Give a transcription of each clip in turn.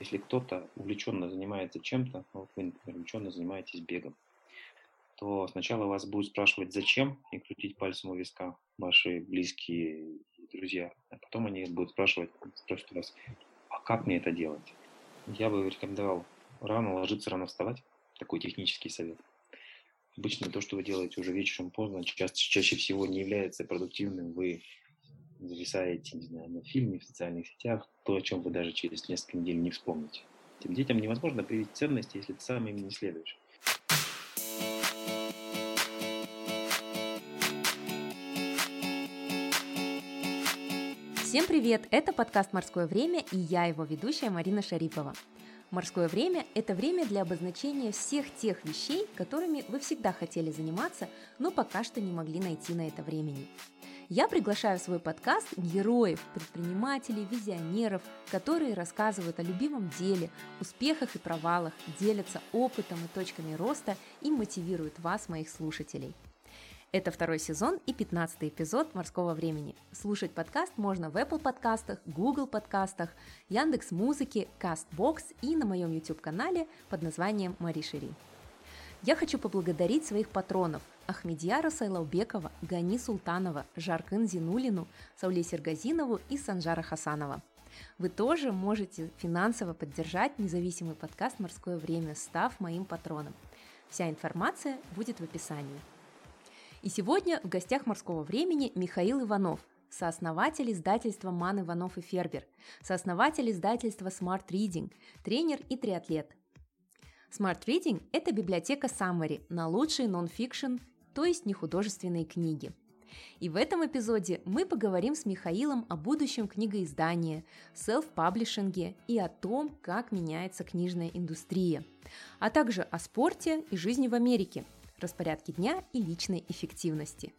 Если кто-то увлеченно занимается чем-то, ну, вот вы, например, увлеченно занимаетесь бегом, то сначала вас будут спрашивать, зачем, и крутить пальцем у виска ваши близкие друзья. А потом они будут спрашивать, спросят вас, а как мне это делать? Я бы рекомендовал рано ложиться, рано вставать. Такой технический совет. Обычно то, что вы делаете уже вечером поздно, чаще, чаще всего не является продуктивным. Вы зависаете, не знаю, на фильме, в социальных сетях, то, о чем вы даже через несколько недель не вспомните. Тем детям невозможно привить ценности, если ты сам ими не следуешь. Всем привет! Это подкаст «Морское время» и я его ведущая Марина Шарипова. Морское время – это время для обозначения всех тех вещей, которыми вы всегда хотели заниматься, но пока что не могли найти на это времени. Я приглашаю в свой подкаст героев, предпринимателей, визионеров, которые рассказывают о любимом деле, успехах и провалах, делятся опытом и точками роста и мотивируют вас, моих слушателей. Это второй сезон и пятнадцатый эпизод «Морского времени». Слушать подкаст можно в Apple подкастах, Google подкастах, Яндекс Музыке, Castbox и на моем YouTube-канале под названием Мари Шири. Я хочу поблагодарить своих патронов Ахмедьяра Сайлаубекова, Гани Султанова, Жаркын Зинулину, Сауле Сергазинову и Санжара Хасанова. Вы тоже можете финансово поддержать независимый подкаст «Морское время», став моим патроном. Вся информация будет в описании. И сегодня в гостях «Морского времени» Михаил Иванов, сооснователь издательства «Ман Иванов и Фербер», сооснователь издательства Smart Reading, тренер и триатлет, Smart Reading – это библиотека Summary на лучшие нон-фикшн, то есть нехудожественные книги. И в этом эпизоде мы поговорим с Михаилом о будущем книгоиздания, селф-паблишинге и о том, как меняется книжная индустрия, а также о спорте и жизни в Америке, распорядке дня и личной эффективности.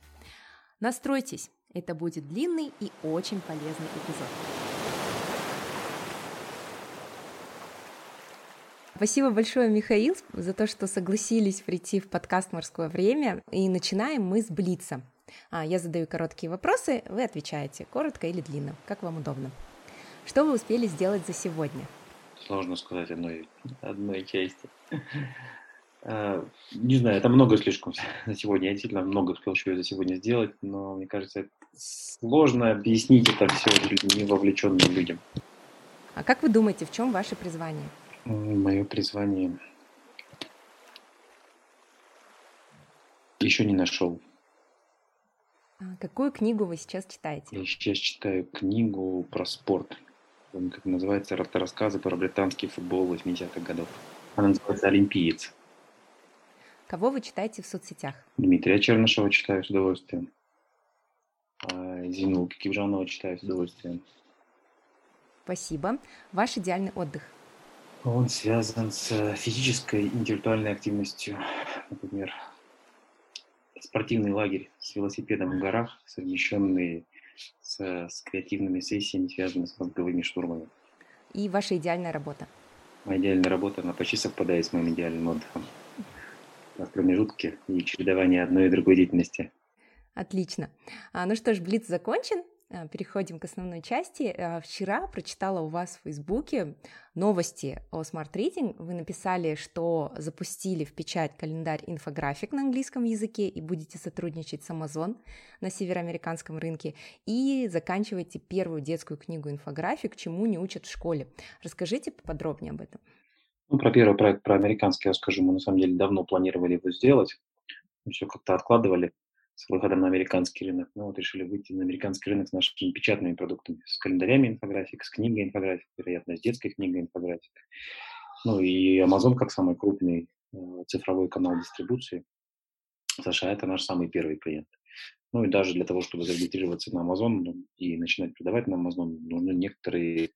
Настройтесь, это будет длинный и очень полезный эпизод. Спасибо большое, Михаил, за то, что согласились прийти в подкаст «Морское время». И начинаем мы с Блица. А, я задаю короткие вопросы, вы отвечаете, коротко или длинно, как вам удобно. Что вы успели сделать за сегодня? Сложно сказать одной, одной части. А, не знаю, это много слишком за сегодня. Я действительно много успел еще за сегодня сделать, но мне кажется, сложно объяснить это все не вовлеченным людям. А как вы думаете, в чем ваше призвание? Мое призвание еще не нашел. А какую книгу вы сейчас читаете? Я сейчас читаю книгу про спорт. Как называется, рассказы про британский футбол 80-х годов. Она называется «Олимпиец». Кого вы читаете в соцсетях? Дмитрия Чернышева читаю с удовольствием. А Зину Кикибжанова читаю с удовольствием. Спасибо. Ваш идеальный отдых – он связан с физической интеллектуальной активностью. Например, спортивный лагерь с велосипедом в горах, совмещенный с, с креативными сессиями, связанными с мозговыми штурмами. И ваша идеальная работа? Моя идеальная работа, она почти совпадает с моим идеальным отдыхом. У нас промежутки и чередование одной и другой деятельности. Отлично. А, ну что ж, Блиц закончен. Э, переходим к основной части. Э, вчера прочитала у вас в Фейсбуке новости о Smart Reading. Вы написали, что запустили в печать календарь инфографик на английском языке и будете сотрудничать с Amazon на североамериканском рынке. И заканчиваете первую детскую книгу инфографик, чему не учат в школе. Расскажите поподробнее об этом. Ну, про первый проект, про американский я скажу. Мы на самом деле давно планировали его сделать. Все как-то откладывали с выходом на американский рынок. Ну вот решили выйти на американский рынок с нашими печатными продуктами, с календарями инфографик, с книгой инфографик, вероятно, с детской книгой инфографик. Ну и Amazon как самый крупный э, цифровой канал дистрибуции. США это наш самый первый клиент. Ну и даже для того, чтобы зарегистрироваться на Amazon ну, и начинать продавать на Amazon, нужны некоторые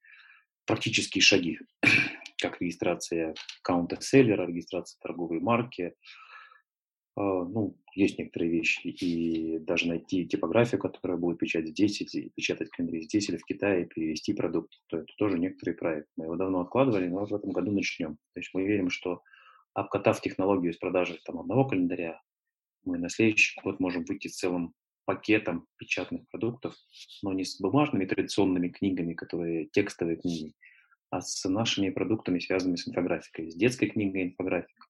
практические шаги, как регистрация аккаунта селлера, регистрация торговой марки, ну, есть некоторые вещи, и даже найти типографию, которая будет печатать здесь, и печатать календарь здесь или в Китае, перевести продукт, то это тоже некоторый проект. Мы его давно откладывали, но в этом году начнем. То есть мы верим, что обкатав технологию с продажи там, одного календаря, мы на следующий год можем выйти с целым пакетом печатных продуктов, но не с бумажными традиционными книгами, которые текстовые книги, а с нашими продуктами, связанными с инфографикой, с детской книгой инфографик,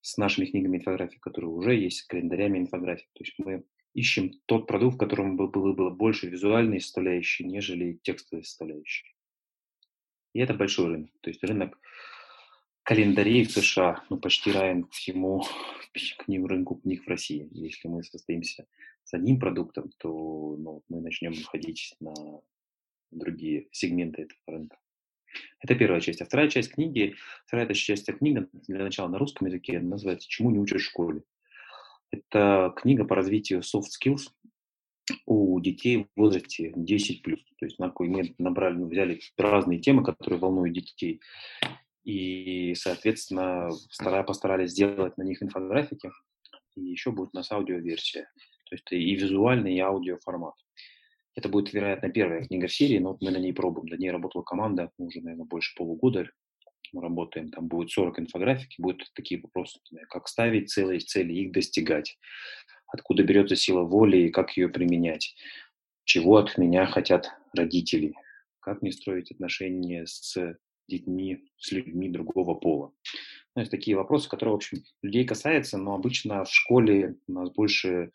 с нашими книгами инфографик, которые уже есть, с календарями инфографик. То есть мы ищем тот продукт, в котором было, было больше визуальной составляющей, нежели текстовой составляющей. И это большой рынок. То есть рынок календарей в США ну, почти равен всему книг, рынку книг в России. Если мы состоимся с одним продуктом, то ну, мы начнем выходить на другие сегменты этого рынка. Это первая часть. А вторая часть книги, вторая часть книги для начала на русском языке называется «Чему не учат в школе». Это книга по развитию soft skills у детей в возрасте 10+. То есть мы набрали, ну, взяли разные темы, которые волнуют детей, и, соответственно, постарались сделать на них инфографики, и еще будет у нас аудиоверсия. То есть и визуальный, и аудио формат. Это будет, вероятно, первая книга серии, но вот мы на ней пробуем. Над ней работала команда уже, наверное, больше полугода. Мы работаем, там будет 40 инфографики, будут такие вопросы, как ставить целые цели, их достигать, откуда берется сила воли и как ее применять, чего от меня хотят родители, как мне строить отношения с детьми, с людьми другого пола. Ну, есть такие вопросы, которые, в общем, людей касаются, но обычно в школе нас больше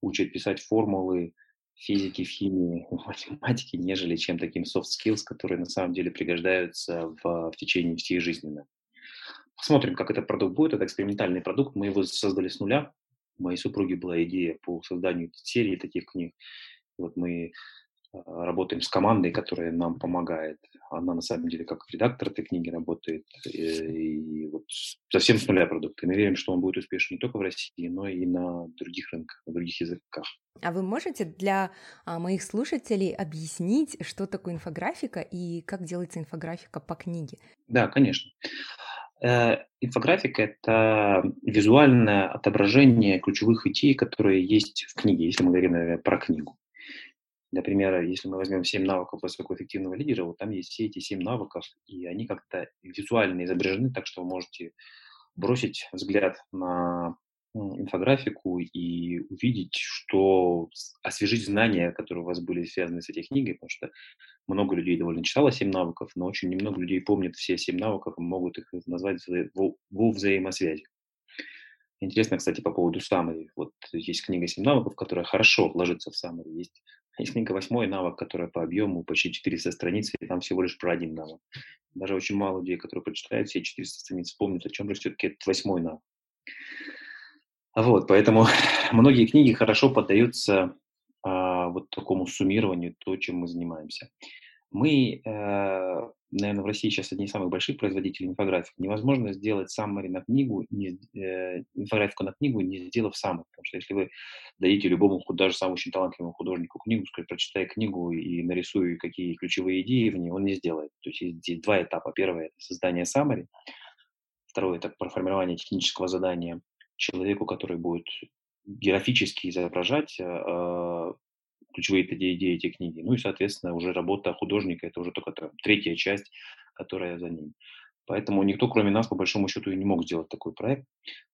учат писать формулы, физики, химии, математики, нежели чем таким soft skills, которые на самом деле пригождаются в, в течение всей жизни. Посмотрим, как этот продукт будет. Это экспериментальный продукт. Мы его создали с нуля. У моей супруги была идея по созданию серии таких книг. Вот мы работаем с командой, которая нам помогает. Она на самом деле как редактор этой книги работает. И, и вот совсем с нуля продукт. И мы верим, что он будет успешен не только в России, но и на других рынках, на других языках. А вы можете для а, моих слушателей объяснить, что такое инфографика и как делается инфографика по книге? Да, конечно. Э, инфографика – это визуальное отображение ключевых идей, которые есть в книге, если мы говорим, наверное, про книгу. Например, если мы возьмем 7 навыков высокоэффективного лидера, вот там есть все эти 7 навыков, и они как-то визуально изображены, так что вы можете бросить взгляд на инфографику и увидеть, что освежить знания, которые у вас были связаны с этой книгой, потому что много людей довольно читало 7 навыков, но очень немного людей помнят все 7 навыков и могут их назвать во, взаимосвязи. Интересно, кстати, по поводу summary. Вот есть книга «7 навыков», которая хорошо ложится в summary. Есть есть книга «Восьмой навык», которая по объему почти 400 страниц, и там всего лишь про один навык. Даже очень мало людей, которые прочитают все 400 страниц, помнят, о чем же все-таки этот восьмой навык. Вот, поэтому многие книги хорошо поддаются а, вот такому суммированию, то, чем мы занимаемся. Мы, э, наверное, в России сейчас одни из самых больших производителей инфографик. Невозможно сделать саммари на книгу, не, э, инфографику на книгу, не сделав саммари. Потому что если вы дадите любому, даже самому очень талантливому художнику книгу, сказать, прочитай книгу и нарисуй какие ключевые идеи в ней, он не сделает. То есть есть два этапа. Первый – это создание саммари. Второй – это формирование технического задания человеку, который будет графически изображать э, ключевые идеи эти книги. Ну и, соответственно, уже работа художника – это уже только там, третья часть, которая за ним. Поэтому никто, кроме нас, по большому счету, и не мог сделать такой проект.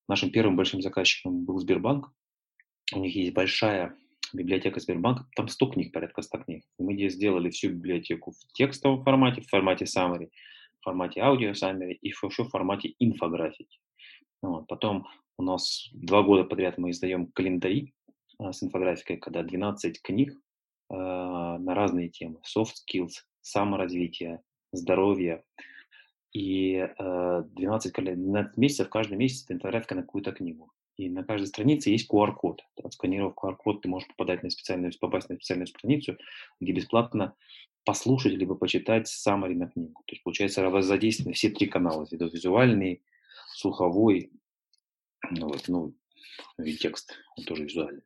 Нашим первым большим заказчиком был Сбербанк. У них есть большая библиотека Сбербанка, там 100 книг, порядка 100 книг. И мы сделали всю библиотеку в текстовом формате, в формате summary, в формате аудио summary и еще в формате инфографики. Вот. Потом у нас два года подряд мы издаем календари с инфографикой, когда 12 книг э, на разные темы. Soft skills, саморазвитие, здоровье. И э, 12, 12 месяцев, каждый месяц это инфографика на какую-то книгу. И на каждой странице есть QR-код. Отсканировав QR-код, ты можешь попадать на специальную, попасть на специальную страницу, где бесплатно послушать либо почитать summary на книгу. То есть, получается, задействованы все три канала. Визуальный, слуховой, ну, вот, ну и текст, он тоже визуальный.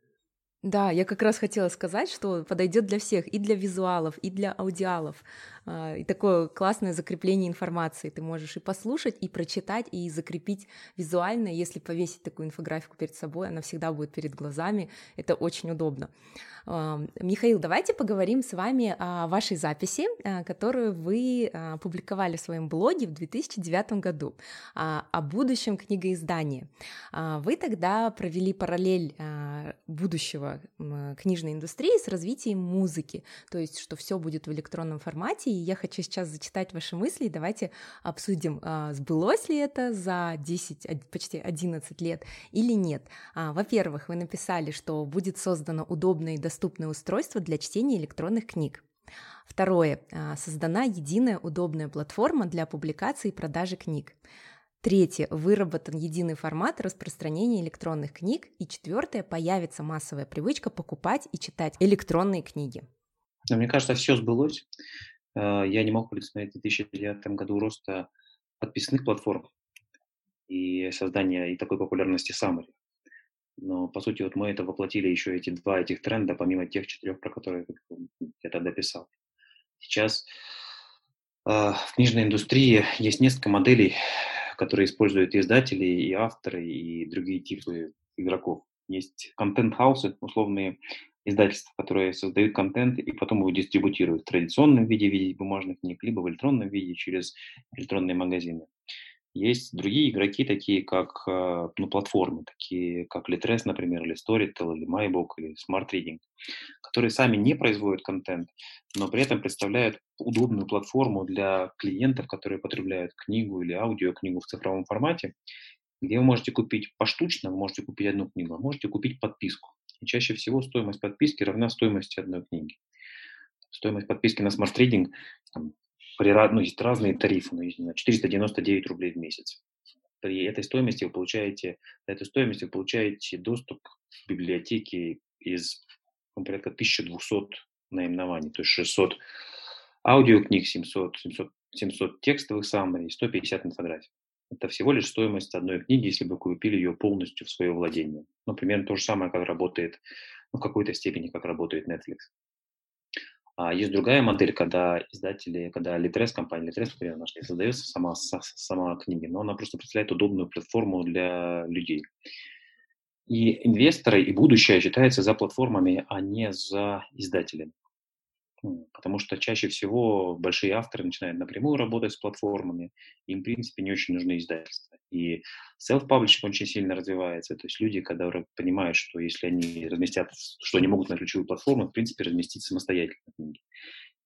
Да, я как раз хотела сказать, что подойдет для всех, и для визуалов, и для аудиалов. А, и такое классное закрепление информации. Ты можешь и послушать, и прочитать, и закрепить визуально. Если повесить такую инфографику перед собой, она всегда будет перед глазами. Это очень удобно. А, Михаил, давайте поговорим с вами о вашей записи, а, которую вы публиковали в своем блоге в 2009 году о будущем книгоиздании. Вы тогда провели параллель будущего будущего книжной индустрии с развитием музыки, то есть что все будет в электронном формате, и я хочу сейчас зачитать ваши мысли, и давайте обсудим, а, сбылось ли это за 10, почти 11 лет или нет. А, во-первых, вы написали, что будет создано удобное и доступное устройство для чтения электронных книг. Второе. А, создана единая удобная платформа для публикации и продажи книг. Третье. Выработан единый формат распространения электронных книг. И четвертое. Появится массовая привычка покупать и читать электронные книги. Мне кажется, все сбылось. Э, я не мог предусмотреть в 2009 году роста подписных платформ и создания и такой популярности Summary. Но, по сути, вот мы это воплотили еще эти два этих тренда, помимо тех четырех, про которые я тогда писал. Сейчас э, в книжной индустрии есть несколько моделей которые используют издатели, и авторы, и другие типы игроков. Есть контент-хаусы, условные издательства, которые создают контент и потом его дистрибутируют в традиционном виде в виде бумажных книг, либо в электронном виде через электронные магазины. Есть другие игроки, такие как э, ну, платформы, такие как Litres, например, или Storytel, или MyBook, или Smart Reading, которые сами не производят контент, но при этом представляют удобную платформу для клиентов, которые потребляют книгу или аудиокнигу в цифровом формате, где вы можете купить поштучно, вы можете купить одну книгу, а можете купить подписку. И чаще всего стоимость подписки равна стоимости одной книги. Стоимость подписки на Smart Reading при, ну, есть разные тарифы, ну, есть, 499 рублей в месяц. При этой стоимости вы получаете, за эту стоимость вы получаете доступ к библиотеке из ну, порядка 1200 наименований, то есть 600 аудиокниг, 700, 700, 700 текстовых и 150 инфографий. Это всего лишь стоимость одной книги, если бы купили ее полностью в свое владение. Ну, примерно то же самое, как работает, ну, в какой-то степени, как работает Netflix. А есть другая модель, когда издатели, когда Litres, компания Litres, например, наша, не создается сама, сама книги, но она просто представляет удобную платформу для людей. И инвесторы, и будущее считается за платформами, а не за издателями. Потому что чаще всего большие авторы начинают напрямую работать с платформами, им, в принципе, не очень нужны издательства. И self-publishing очень сильно развивается. То есть люди, которые понимают, что если они разместят, что они могут на ключевую платформу, в принципе, разместить самостоятельно книги.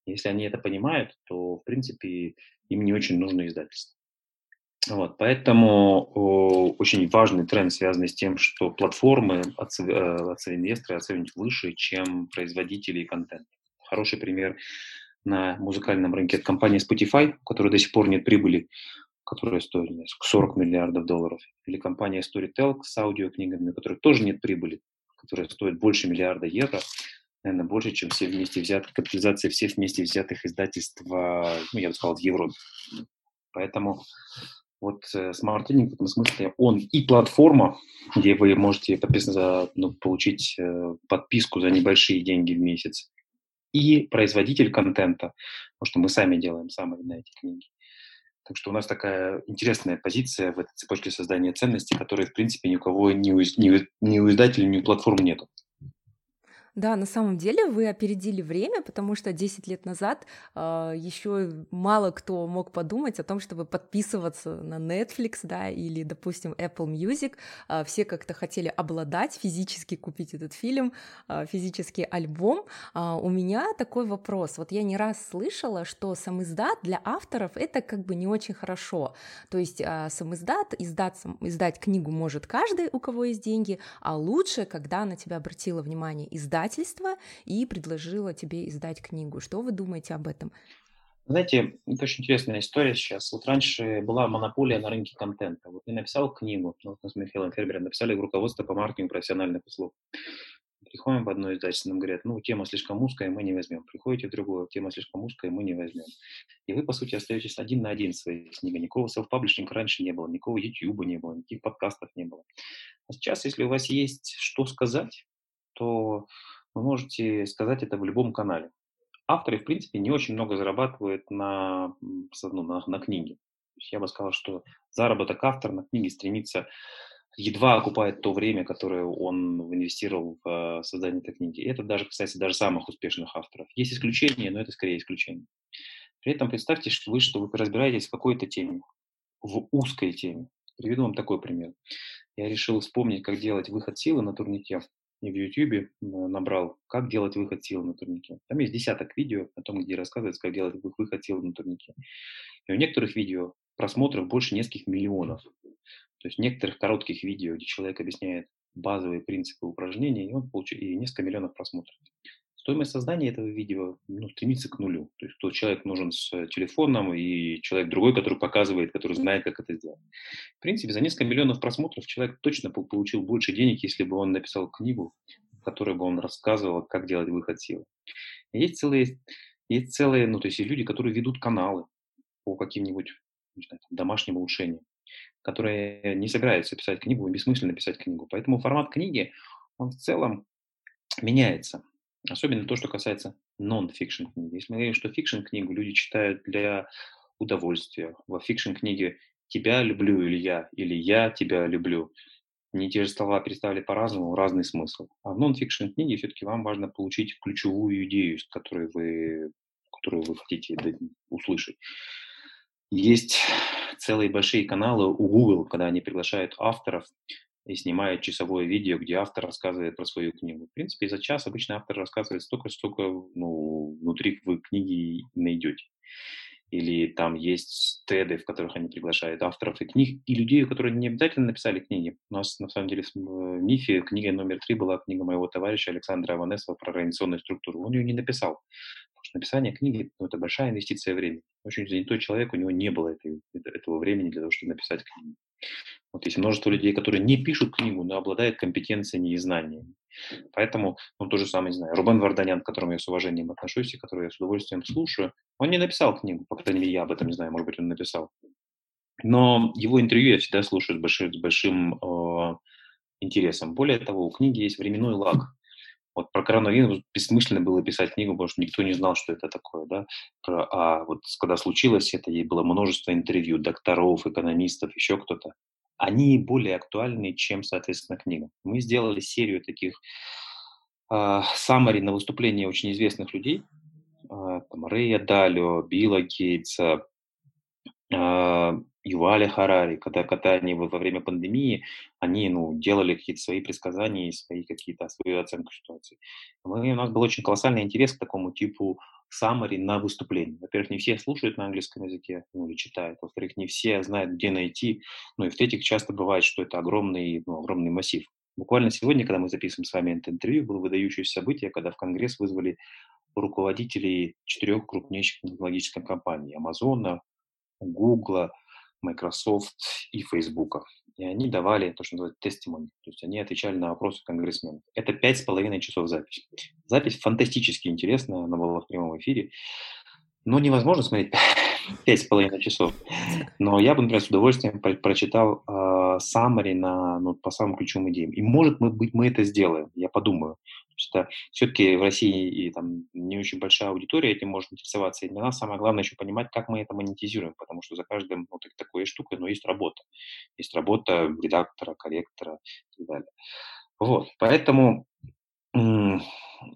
Если они это понимают, то, в принципе, им не очень нужно издательство. Вот, поэтому о, очень важный тренд, связанный с тем, что платформы оценивают э, инвесторы оценивают выше, чем производители контента. Хороший пример на музыкальном рынке – это компания Spotify, у которой до сих пор нет прибыли, которая стоит 40 миллиардов долларов. Или компания Storytel с аудиокнигами, у которой тоже нет прибыли, которая стоит больше миллиарда евро, наверное, больше, чем все вместе взятых, капитализация всех вместе взятых издательств, ну, я бы сказал, в Европе. Поэтому вот э, Smart Reading в этом смысле, он и платформа, где вы можете подписаться, ну, получить э, подписку за небольшие деньги в месяц, и производитель контента, потому что мы сами делаем самые на эти книги. Так что у нас такая интересная позиция в этой цепочке создания ценностей, которой, в принципе, ни у кого, ни у, ни, у издателя, ни у платформ нету. Да, на самом деле вы опередили время, потому что 10 лет назад э, а, еще мало кто мог подумать о том, чтобы подписываться на Netflix, да, или, допустим, Apple Music. Э, все как-то хотели обладать, физически купить этот фильм, э, физический альбом. Э, у меня такой вопрос. Вот я не раз слышала, что сам издат для авторов это как бы не очень хорошо. То есть э, сам издат, издать, издать книгу может каждый, у кого есть деньги, а лучше, когда на тебя обратила внимание издать издательство и предложила тебе издать книгу. Что вы думаете об этом? Знаете, это очень интересная история сейчас. Вот раньше была монополия на рынке контента. Вот я написал книгу, ну, вот мы с Михаилом Фербером написали руководство по маркетингу профессиональных услуг. Приходим в одно издательство, нам говорят, ну, тема слишком узкая, мы не возьмем. Приходите в другое, тема слишком узкая, мы не возьмем. И вы, по сути, остаетесь один на один своей книгой. Никакого селф-паблишинга раньше не было, никакого YouTube не было, никаких подкастов не было. А сейчас, если у вас есть что сказать, то вы можете сказать это в любом канале. Авторы, в принципе, не очень много зарабатывают на, ну, на, на книге. Я бы сказал, что заработок автора на книге стремится, едва окупает то время, которое он инвестировал в э, создание этой книги. Это даже, кстати, даже самых успешных авторов. Есть исключения, но это скорее исключение. При этом представьте, что вы, что вы разбираетесь в какой-то теме, в узкой теме. Приведу вам такой пример. Я решил вспомнить, как делать выход силы на турнике в YouTube набрал «Как делать выход силы на турнике». Там есть десяток видео о том, где рассказывается, как делать выход силы на турнике. И у некоторых видео просмотров больше нескольких миллионов. То есть некоторых коротких видео, где человек объясняет базовые принципы упражнений, и он получил и несколько миллионов просмотров. Стоимость создания этого видео ну, стремится к нулю. То есть тот человек нужен с телефоном и человек другой, который показывает, который знает, как это сделать. В принципе, за несколько миллионов просмотров человек точно получил больше денег, если бы он написал книгу, в которой бы он рассказывал, как делать выход силы. Есть целые, есть целые, ну то есть люди, которые ведут каналы по каким-нибудь знаю, домашним улучшениям, которые не собираются писать книгу, бессмысленно писать книгу. Поэтому формат книги, он в целом меняется. Особенно то, что касается нон-фикшн книги. Если мы говорим, что fiction книгу люди читают для удовольствия, во fiction книге «тебя люблю» или «я», или «я тебя люблю», не те же слова представили по-разному, разный смысл. А в нон-фикшн книге все-таки вам важно получить ключевую идею, которую вы, которую вы хотите услышать. Есть целые большие каналы у Google, когда они приглашают авторов и снимает часовое видео, где автор рассказывает про свою книгу. В принципе, за час обычно автор рассказывает столько, сколько ну, внутри вы книги найдете. Или там есть теды, в которых они приглашают авторов и книг, и людей, которые не обязательно написали книги. У нас, на самом деле, в МИФе книга номер три была книга моего товарища Александра Аванесова про организационную структуру. Он ее не написал. Потому что написание книги ну, – это большая инвестиция времени. Очень занятой человек, у него не было этой, этого времени для того, чтобы написать книгу. Вот есть множество людей, которые не пишут книгу, но обладают компетенциями и знаниями. Поэтому, ну, то же самое, не знаю, Рубен Варданян, к которому я с уважением отношусь и которого я с удовольствием слушаю, он не написал книгу, по крайней мере, я об этом не знаю, может быть, он написал. Но его интервью я всегда слушаю с большим, с большим э, интересом. Более того, у книги есть временной лаг. Вот про коронавирус бессмысленно было писать книгу, потому что никто не знал, что это такое, да. Про, а вот когда случилось это, ей было множество интервью докторов, экономистов, еще кто-то. Они более актуальны, чем, соответственно, книга. Мы сделали серию таких э, саммари на выступления очень известных людей, э, там, Рэя Далио, Билла Гейтса, э, Юваля Харари, когда, когда они во время пандемии, они ну, делали какие-то свои предсказания, свои какие-то, свою оценку ситуации. Мы, у нас был очень колоссальный интерес к такому типу summary на выступление. Во-первых, не все слушают на английском языке, ну или читают. Во-вторых, не все знают, где найти. Ну и в-третьих, часто бывает, что это огромный, ну, огромный массив. Буквально сегодня, когда мы записываем с вами это интервью, было выдающееся событие, когда в Конгресс вызвали руководителей четырех крупнейших технологических компаний. Амазона, Гугла, Microsoft и Facebook. И они давали то, что называется testimony, то есть они отвечали на вопросы конгрессменов. Это пять с половиной часов запись. Запись фантастически интересная, она была в прямом эфире. Но невозможно смотреть пять с половиной часов. Но я бы, например, с удовольствием прочитал э, summary на, ну, по самым ключевым идеям. И может быть мы это сделаем, я подумаю. Что все-таки в России и, там, не очень большая аудитория этим может интересоваться. И для нас самое главное еще понимать, как мы это монетизируем, потому что за каждым вот такой штукой, но есть работа. Есть работа редактора, корректора и так далее. Вот, поэтому ну,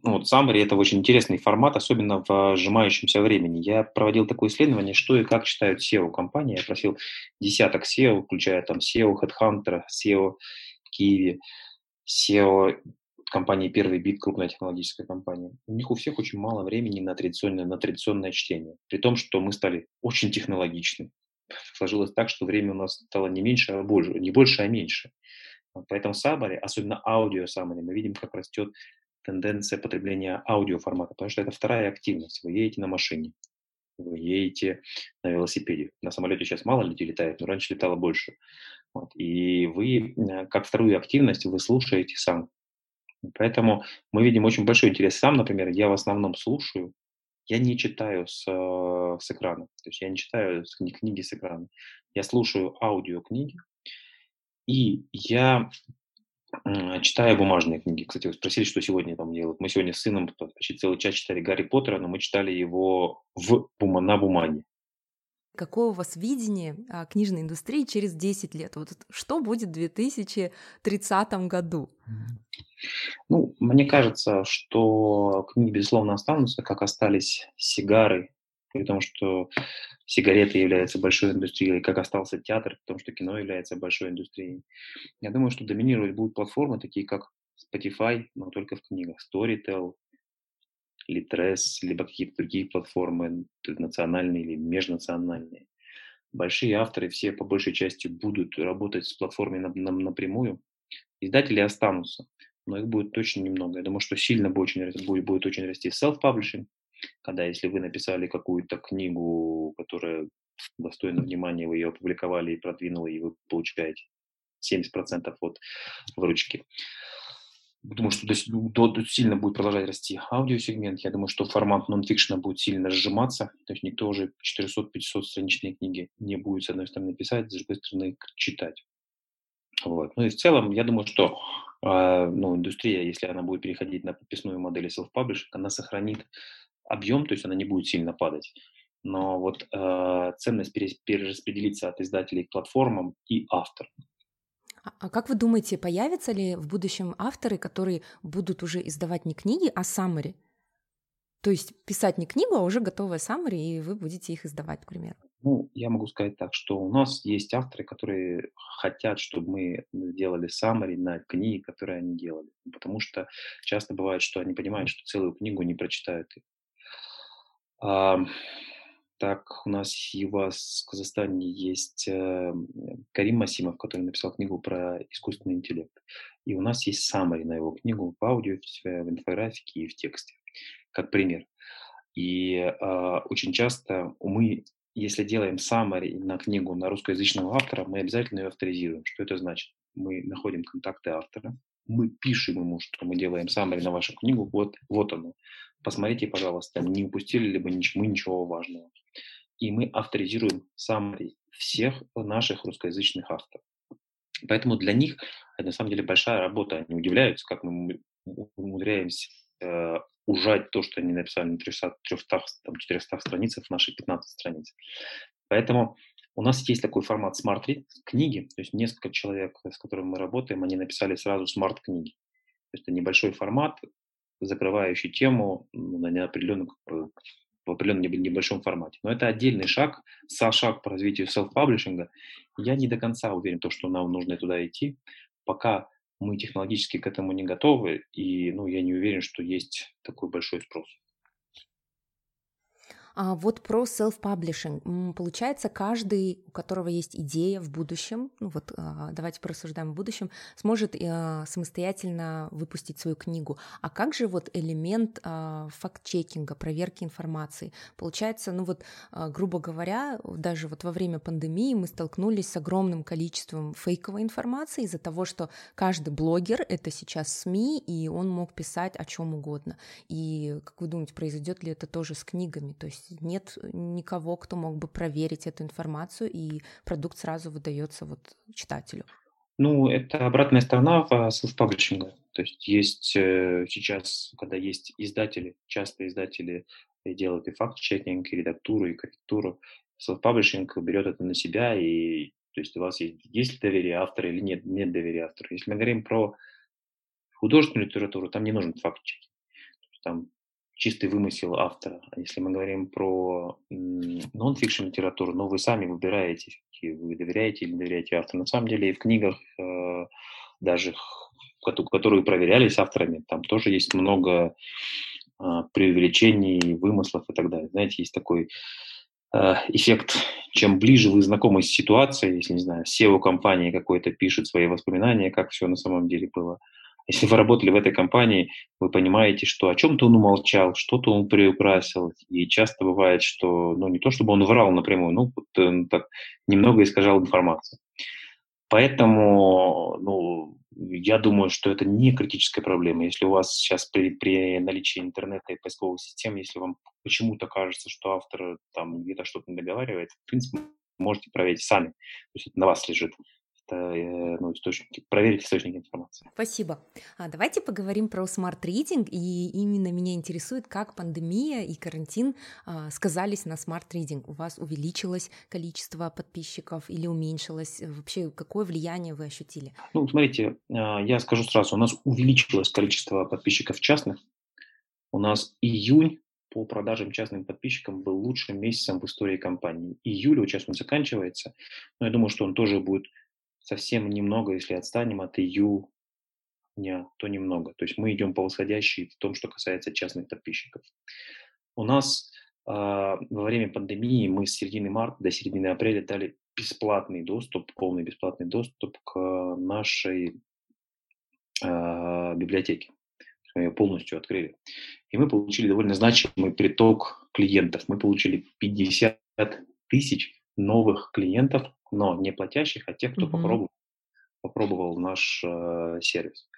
вот Summary – это очень интересный формат, особенно в сжимающемся времени. Я проводил такое исследование, что и как читают SEO-компании. Я просил десяток SEO, включая там SEO Headhunter, SEO Kiwi, SEO компании «Первый бит», крупная технологическая компания. У них у всех очень мало времени на традиционное, на традиционное чтение. При том, что мы стали очень технологичны. Сложилось так, что время у нас стало не меньше, а больше, не больше, а меньше. Поэтому Summary, особенно аудио Summary, мы видим, как растет тенденция потребления аудиоформата, потому что это вторая активность. Вы едете на машине, вы едете на велосипеде. На самолете сейчас мало людей летает, но раньше летало больше. Вот. И вы, как вторую активность, вы слушаете сам. Поэтому мы видим очень большой интерес. Сам, например, я в основном слушаю, я не читаю с, э, с экрана, то есть я не читаю книги с экрана. Я слушаю аудиокниги, и я читаю бумажные книги. Кстати, вы спросили, что сегодня там делаю. Мы сегодня с сыном почти целый час читали Гарри Поттера, но мы читали его в, на бумаге. Какое у вас видение а, книжной индустрии через 10 лет? Вот что будет в 2030 году? Ну, мне кажется, что книги, безусловно, останутся, как остались сигары, при том, что сигареты являются большой индустрией, как остался театр, потому что кино является большой индустрией. Я думаю, что доминировать будут платформы, такие как Spotify, но только в книгах. Storytel, Litres, либо какие-то другие платформы, национальные или межнациональные. Большие авторы все по большей части будут работать с платформой на, на, напрямую. Издатели останутся, но их будет очень немного. Я думаю, что сильно будет будет, будет очень расти self-publishing, когда если вы написали какую-то книгу, которая достойна внимания, вы ее опубликовали и продвинули, и вы получаете 70% от выручки. Думаю, что до, до, сильно будет продолжать расти аудиосегмент. Я думаю, что формат нонфикшена будет сильно сжиматься. То есть никто уже 400-500 страничные книги не будет, с одной стороны, писать, с другой стороны, читать. Вот. Ну и в целом, я думаю, что э, ну, индустрия, если она будет переходить на подписную модель self-publishing, она сохранит объем, то есть она не будет сильно падать. Но вот э, ценность перераспределится от издателей к платформам и авторам. А, а как вы думаете, появятся ли в будущем авторы, которые будут уже издавать не книги, а summary? То есть писать не книгу, а уже готовые summary, и вы будете их издавать, к примеру. Ну, я могу сказать так, что у нас есть авторы, которые хотят, чтобы мы сделали summary на книги, которые они делали. Потому что часто бывает, что они понимают, что целую книгу не прочитают. Так, у нас и у вас в Казахстане есть э, Карим Масимов, который написал книгу про искусственный интеллект. И у нас есть summary на его книгу в аудио, в инфографике и в тексте, как пример. И э, очень часто мы, если делаем summary на книгу на русскоязычного автора, мы обязательно ее авторизируем. Что это значит? Мы находим контакты автора, мы пишем ему, что мы делаем summary на вашу книгу, вот, вот оно. Посмотрите, пожалуйста, не упустили ли мы ничего важного и мы авторизируем summary всех наших русскоязычных авторов. Поэтому для них это на самом деле большая работа. Они удивляются, как мы умудряемся э, ужать то, что они написали на 300, 300 там, 400 страницах в наши 15 страниц. Поэтому у нас есть такой формат Smart Read книги, то есть несколько человек, с которыми мы работаем, они написали сразу смарт книги. То есть это небольшой формат, закрывающий тему ну, на неопределенном в определенном небольшом формате. Но это отдельный шаг, со шаг по развитию селф-паблишинга. Я не до конца уверен, то, что нам нужно туда идти, пока мы технологически к этому не готовы, и ну, я не уверен, что есть такой большой спрос. А вот про self-publishing. Получается, каждый, у которого есть идея в будущем, ну вот а, давайте порассуждаем в будущем, сможет а, самостоятельно выпустить свою книгу. А как же вот элемент а, факт-чекинга, проверки информации? Получается, ну вот, грубо говоря, даже вот во время пандемии мы столкнулись с огромным количеством фейковой информации из-за того, что каждый блогер — это сейчас СМИ, и он мог писать о чем угодно. И, как вы думаете, произойдет ли это тоже с книгами? То есть нет никого, кто мог бы проверить эту информацию, и продукт сразу выдается вот читателю. Ну, это обратная сторона self-паблишинга. То есть есть э, сейчас, когда есть издатели, часто издатели делают и факт-чекинг, и редактуру, и корректуру. Self-паблишинг берет это на себя, и то есть у вас есть, есть доверие автора или нет, нет доверия автора. Если мы говорим про художественную литературу, там не нужен факт-чекинг. Там чистый вымысел автора. А если мы говорим про нон-фикшн литературу, ну, вы сами выбираете, вы доверяете или не доверяете автору. На самом деле и в книгах, э, даже которые проверялись авторами, там тоже есть много э, преувеличений, вымыслов и так далее. Знаете, есть такой э, эффект, чем ближе вы знакомы с ситуацией, если, не знаю, SEO компании какой-то пишет свои воспоминания, как все на самом деле было, если вы работали в этой компании, вы понимаете, что о чем-то он умолчал, что-то он приукрасил. И часто бывает, что, ну, не то чтобы он врал напрямую, ну, вот, ну, так, немного искажал информацию. Поэтому, ну, я думаю, что это не критическая проблема. Если у вас сейчас при, при наличии интернета и поисковых систем, если вам почему-то кажется, что автор там где-то что-то не договаривает, в принципе, можете проверить сами. То есть это на вас лежит ну, источники, проверить источники информации. Спасибо. А давайте поговорим про Smart Reading, и именно меня интересует, как пандемия и карантин а, сказались на Smart Reading. У вас увеличилось количество подписчиков или уменьшилось? Вообще, какое влияние вы ощутили? Ну, смотрите, а, я скажу сразу, у нас увеличилось количество подписчиков частных. У нас июнь по продажам частным подписчикам был лучшим месяцем в истории компании. Июль, вот сейчас он заканчивается, но я думаю, что он тоже будет совсем немного, если отстанем от дня, то немного. То есть мы идем по восходящей в том, что касается частных подписчиков. У нас э, во время пандемии мы с середины марта до середины апреля дали бесплатный доступ, полный бесплатный доступ к нашей э, библиотеке. Мы ее полностью открыли. И мы получили довольно значимый приток клиентов. Мы получили 50 тысяч новых клиентов, но не платящих, а тех, кто mm-hmm. попробовал, попробовал наш э, сервис.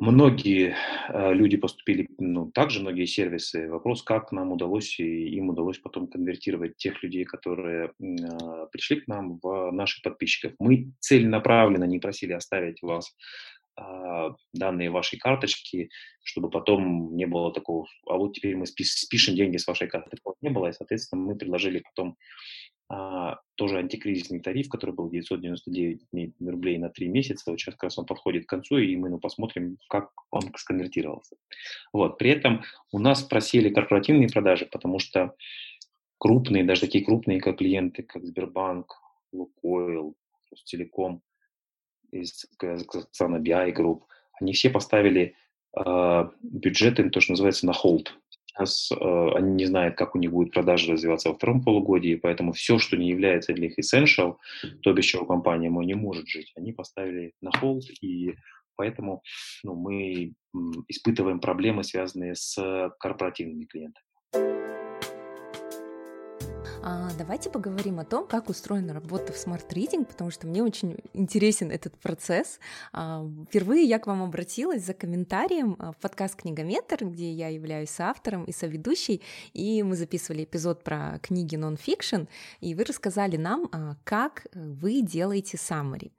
Многие э, люди поступили, ну, также многие сервисы. Вопрос, как нам удалось, и им удалось потом конвертировать тех людей, которые э, пришли к нам, в наших подписчиков. Мы целенаправленно не просили оставить вас данные вашей карточки, чтобы потом не было такого, а вот теперь мы спишем деньги с вашей карты. Такого не было, и, соответственно, мы предложили потом а, тоже антикризисный тариф, который был 999 рублей на 3 месяца. Вот сейчас как раз он подходит к концу, и мы ну, посмотрим, как он сконвертировался. Вот. При этом у нас просели корпоративные продажи, потому что крупные, даже такие крупные, как клиенты, как Сбербанк, Лукойл, Телеком, из Казахстана BI Group, они все поставили э, бюджеты, то, что называется, на холд. Сейчас э, они не знают, как у них будет продажа развиваться во втором полугодии, поэтому все, что не является для них essential, то, без чего компания не может жить, они поставили на холд, и поэтому ну, мы испытываем проблемы, связанные с корпоративными клиентами. А, давайте поговорим о том, как устроена работа в Smart Reading, потому что мне очень интересен этот процесс. А, впервые я к вам обратилась за комментарием а, в подкаст «Книгометр», где я являюсь автором и соведущей, и мы записывали эпизод про книги нон-фикшн, и вы рассказали нам, как вы делаете summary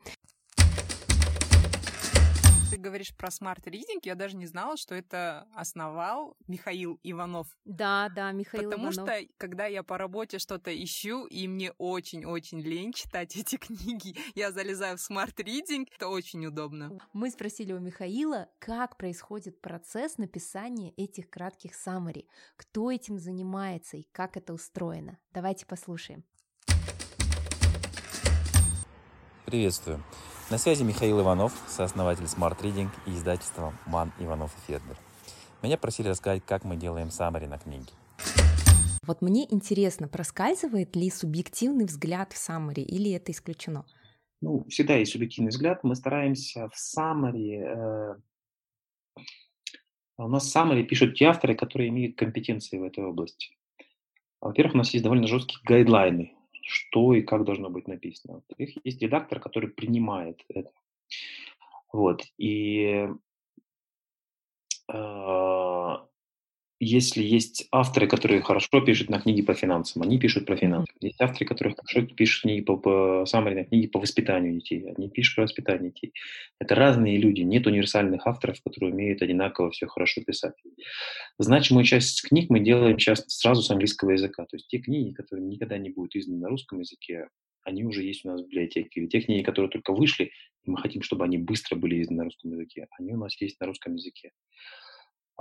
говоришь про Smart Reading, я даже не знала, что это основал Михаил Иванов. Да, да, Михаил Потому Иванов. что, когда я по работе что-то ищу, и мне очень-очень лень читать эти книги, я залезаю в Smart Reading, это очень удобно. Мы спросили у Михаила, как происходит процесс написания этих кратких саммари, кто этим занимается и как это устроено. Давайте послушаем. Приветствую. На связи Михаил Иванов, сооснователь Smart Reading и издательства Ман Иванов и Федор. Меня просили рассказать, как мы делаем саммари на книге. Вот мне интересно, проскальзывает ли субъективный взгляд в саммари или это исключено? Ну, всегда есть субъективный взгляд. Мы стараемся в саммари... Э, у нас саммари пишут те авторы, которые имеют компетенции в этой области. Во-первых, у нас есть довольно жесткие гайдлайны что и как должно быть написано. Во-вторых, есть редактор, который принимает это. Вот. И э, если есть авторы, которые хорошо пишут на книги по финансам, они пишут про финансы. Есть авторы, которые хорошо пишут книги по, по самые на книги по воспитанию детей, они пишут про воспитание детей. Это разные люди, нет универсальных авторов, которые умеют одинаково все хорошо писать. Значимую часть книг мы делаем сейчас сразу с английского языка. То есть те книги, которые никогда не будут изданы на русском языке, они уже есть у нас в библиотеке. Или те книги, которые только вышли, и мы хотим, чтобы они быстро были изданы на русском языке, они у нас есть на русском языке.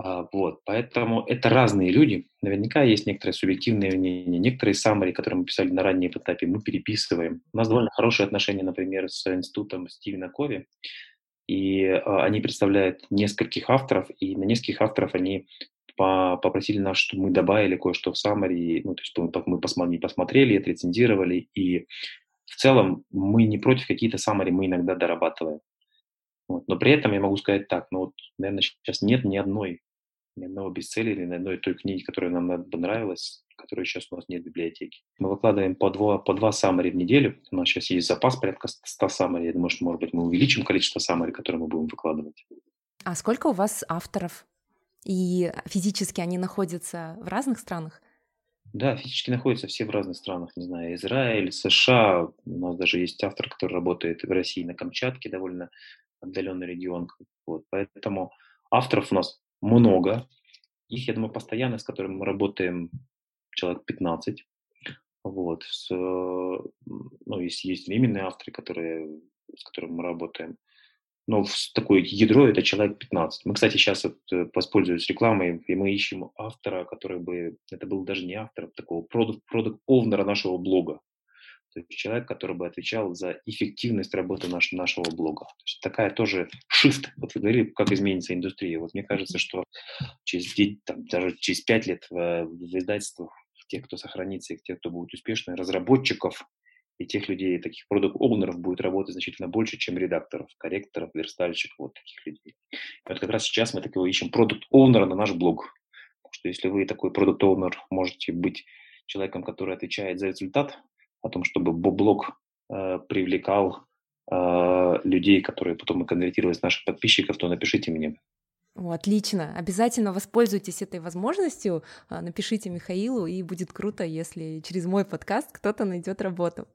А, вот, поэтому это разные люди. Наверняка есть некоторые субъективные мнения. Некоторые саммари, которые мы писали на раннем этапе, мы переписываем. У нас довольно хорошие отношения, например, с институтом Стивена Кови. И а, они представляют нескольких авторов, и на нескольких авторов они попросили нас, чтобы мы добавили кое-что в саммари. Ну, то есть мы, мы посмотрели, посмотрели, отрецензировали. И в целом мы не против какие-то саммари, мы иногда дорабатываем. Но при этом я могу сказать так, ну вот, наверное, сейчас нет ни одной ни одного бестселлера, ни одной той книги, которая нам понравилась, которой сейчас у нас нет в библиотеке. Мы выкладываем по два, по два саммари в неделю. У нас сейчас есть запас порядка 100 саммари. Я думаю, что, может быть, мы увеличим количество саммари, которые мы будем выкладывать. А сколько у вас авторов? И физически они находятся в разных странах? Да, физически находятся все в разных странах, не знаю, Израиль, США. У нас даже есть автор, который работает в России на Камчатке, довольно отдаленный регион. Вот, поэтому авторов у нас много. Их, я думаю, постоянно, с которыми мы работаем, человек 15. Вот. С, ну, есть, есть временные авторы, которые, с которыми мы работаем. Но в такое ядро это человек 15. Мы, кстати, сейчас вот, э, воспользуюсь рекламой, и мы ищем автора, который бы, это был даже не автор, а такого продукт овнера нашего блога. То есть человек, который бы отвечал за эффективность работы наш, нашего блога. То есть такая тоже shift. Вот вы говорили, как изменится индустрия. Вот мне кажется, что через, там, даже через пять лет в, в издательствах тех, кто сохранится, и тех, кто будет успешный, разработчиков и тех людей, таких продукт-оунеров будет работать значительно больше, чем редакторов, корректоров, верстальщиков, вот таких людей. И вот как раз сейчас мы такого ищем продукт-оунера на наш блог. Потому что если вы такой продукт-оунер можете быть человеком, который отвечает за результат, о том, чтобы блог э, привлекал э, людей, которые потом и конвертировались в наших подписчиков, то напишите мне. Отлично. Обязательно воспользуйтесь этой возможностью. А, напишите Михаилу, и будет круто, если через мой подкаст кто-то найдет работу.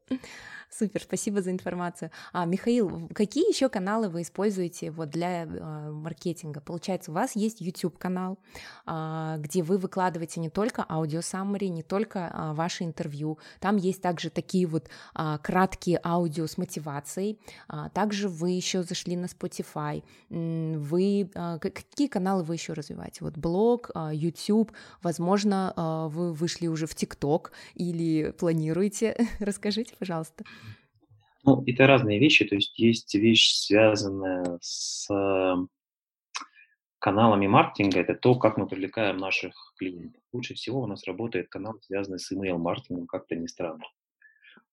Супер, спасибо за информацию. А, Михаил, какие еще каналы вы используете вот для э, маркетинга? Получается, у вас есть YouTube канал, э, где вы выкладываете не только аудио саммари, не только э, ваши интервью. Там есть также такие вот э, краткие аудио с мотивацией. Э, также вы еще зашли на Spotify. Вы э, какие каналы вы еще развиваете? Вот блог, э, YouTube, возможно, э, вы вышли уже в TikTok или планируете? Расскажите, пожалуйста. Ну, это разные вещи, то есть есть вещь, связанная с эм, каналами маркетинга, это то, как мы привлекаем наших клиентов. Лучше всего у нас работает канал, связанный с email-маркетингом, как-то не странно.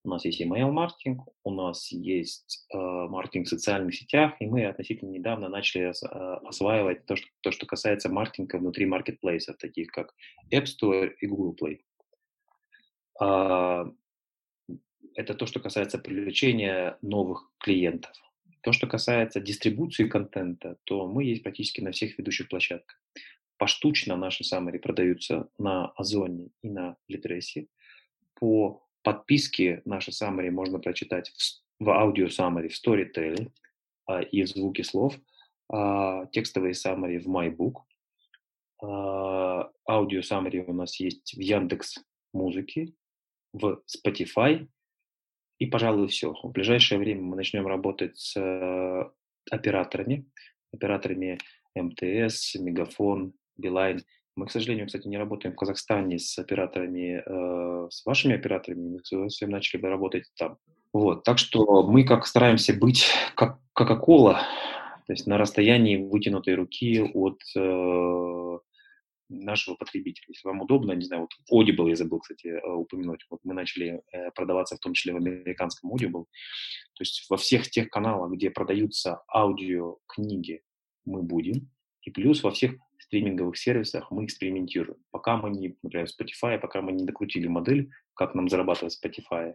У нас есть email-маркетинг, у нас есть э, маркетинг в социальных сетях, и мы относительно недавно начали ос, э, осваивать то что, то, что касается маркетинга внутри маркетплейсов, таких как App Store и Google Play. А, это то, что касается привлечения новых клиентов. То, что касается дистрибуции контента, то мы есть практически на всех ведущих площадках. Поштучно наши саммари продаются на Озоне и на Литресе. По подписке наши саммари можно прочитать в, в аудио саммари в Storytel а, и в звуке слов, а, текстовые саммари в MyBook, а, аудио саммари у нас есть в Яндекс Музыке, в Spotify и, пожалуй, все. В ближайшее время мы начнем работать с э, операторами, операторами МТС, Мегафон, Билайн. Мы, к сожалению, кстати, не работаем в Казахстане с операторами, э, с вашими операторами, мы с удовольствием начали бы работать там. Вот, так что мы как стараемся быть как Кока-Кола, то есть на расстоянии вытянутой руки от э, нашего потребителя. Если вам удобно, не знаю, вот Audible я забыл, кстати, э, упомянуть. Вот мы начали э, продаваться в том числе в американском Audible. То есть во всех тех каналах, где продаются аудиокниги, мы будем. И плюс во всех стриминговых сервисах мы экспериментируем. Пока мы не, например, Spotify, пока мы не докрутили модель, как нам зарабатывать Spotify,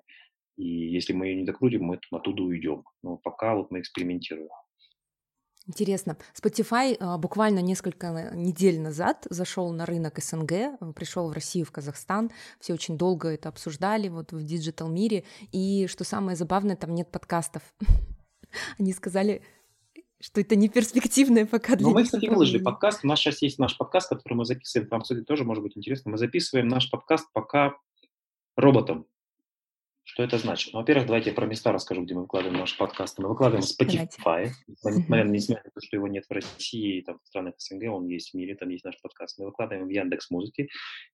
и если мы ее не докрутим, мы оттуда уйдем. Но пока вот мы экспериментируем. Интересно. Spotify а, буквально несколько недель назад зашел на рынок СНГ, э, пришел в Россию, в Казахстан. Все очень долго это обсуждали вот в digital мире. И что самое забавное, там нет подкастов. Они сказали, что это не перспективное пока для Но мы, кстати, выложили подкаст. У нас сейчас есть наш подкаст, который мы записываем. Вам, кстати, тоже может быть интересно. Мы записываем наш подкаст пока роботом. Что это значит? Ну, во-первых, давайте я про места расскажу, где мы выкладываем наш подкаст. Мы выкладываем Spotify. Несмотря на то, что его нет в России, там, в странах СНГ, он есть в мире, там есть наш подкаст. Мы выкладываем в Яндекс Музыке,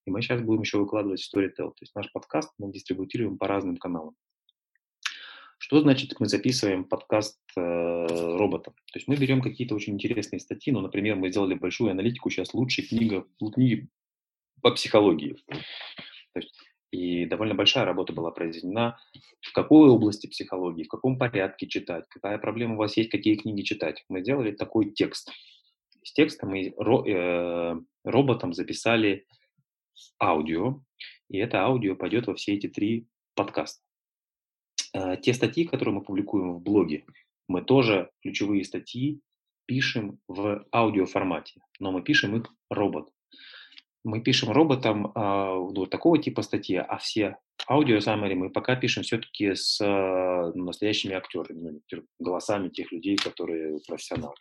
и мы сейчас будем еще выкладывать в Storytel. То есть наш подкаст мы дистрибутируем по разным каналам. Что значит, мы записываем подкаст э, роботом? То есть мы берем какие-то очень интересные статьи, ну, например, мы сделали большую аналитику, сейчас лучшая книга, книги по психологии. То есть и довольно большая работа была произведена, в какой области психологии, в каком порядке читать, какая проблема у вас есть, какие книги читать. Мы сделали такой текст. Из текста мы ро, э, роботом записали аудио, и это аудио пойдет во все эти три подкаста. Э, те статьи, которые мы публикуем в блоге, мы тоже ключевые статьи пишем в аудиоформате, но мы пишем их робот мы пишем роботам э, вот такого типа статьи, а все аудио summary мы пока пишем все-таки с э, настоящими актерами, ну, голосами тех людей, которые профессионалы.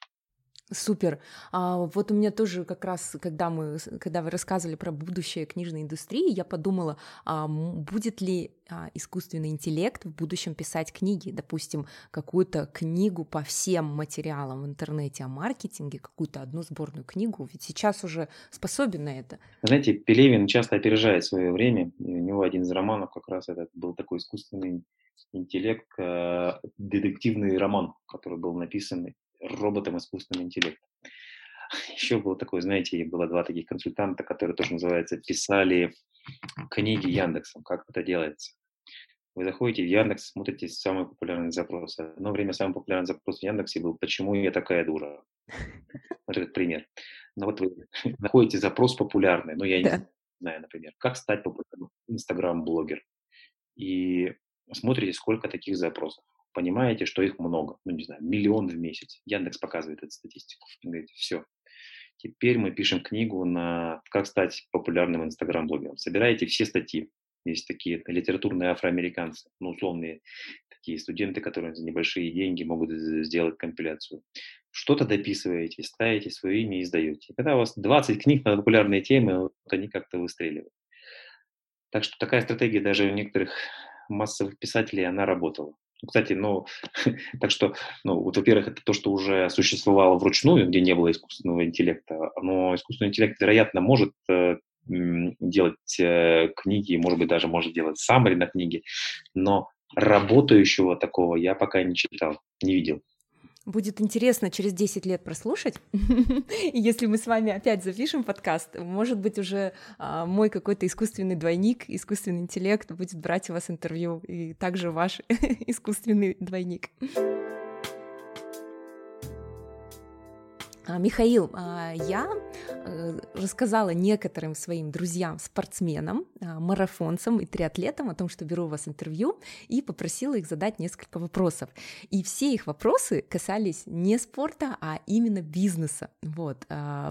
Супер. А, вот у меня тоже как раз, когда мы, когда вы рассказывали про будущее книжной индустрии, я подумала, а, будет ли а, искусственный интеллект в будущем писать книги, допустим, какую-то книгу по всем материалам в интернете о маркетинге, какую-то одну сборную книгу, ведь сейчас уже способен на это. Знаете, Пелевин часто опережает свое время, у него один из романов как раз этот был такой искусственный интеллект, э, детективный роман, который был написан роботом искусственным интеллектом. Еще был такой, знаете, было два таких консультанта, которые тоже называется, писали книги Яндексом, как это делается. Вы заходите в Яндекс, смотрите самые популярные запросы. Одно время самый популярный запрос в Яндексе был «Почему я такая дура?» Вот этот пример. Но вот вы находите запрос популярный, но я не знаю, например, как стать популярным Инстаграм-блогер. И смотрите, сколько таких запросов. Понимаете, что их много. Ну, не знаю, миллион в месяц. Яндекс показывает эту статистику. Говорите, все. Теперь мы пишем книгу на «Как стать популярным Инстаграм-блогером». Собираете все статьи, есть такие литературные афроамериканцы, ну, условные такие студенты, которые за небольшие деньги могут сделать компиляцию. Что-то дописываете, ставите свое имя и издаете. Когда у вас 20 книг на популярные темы, вот они как-то выстреливают. Так что такая стратегия даже у некоторых массовых писателей, она работала. Кстати, ну, так что, ну, вот, во-первых, это то, что уже существовало вручную, где не было искусственного интеллекта, но искусственный интеллект, вероятно, может э, делать э, книги, может быть, даже может делать саммари на книге, но работающего такого я пока не читал, не видел. Будет интересно через 10 лет прослушать. Если мы с вами опять запишем подкаст, может быть, уже а, мой какой-то искусственный двойник, искусственный интеллект будет брать у вас интервью, и также ваш искусственный двойник. Михаил, а, я э, рассказала некоторым своим друзьям, спортсменам, а, марафонцам и триатлетам о том, что беру у вас интервью, и попросила их задать несколько вопросов. И все их вопросы касались не спорта, а именно бизнеса. Вот,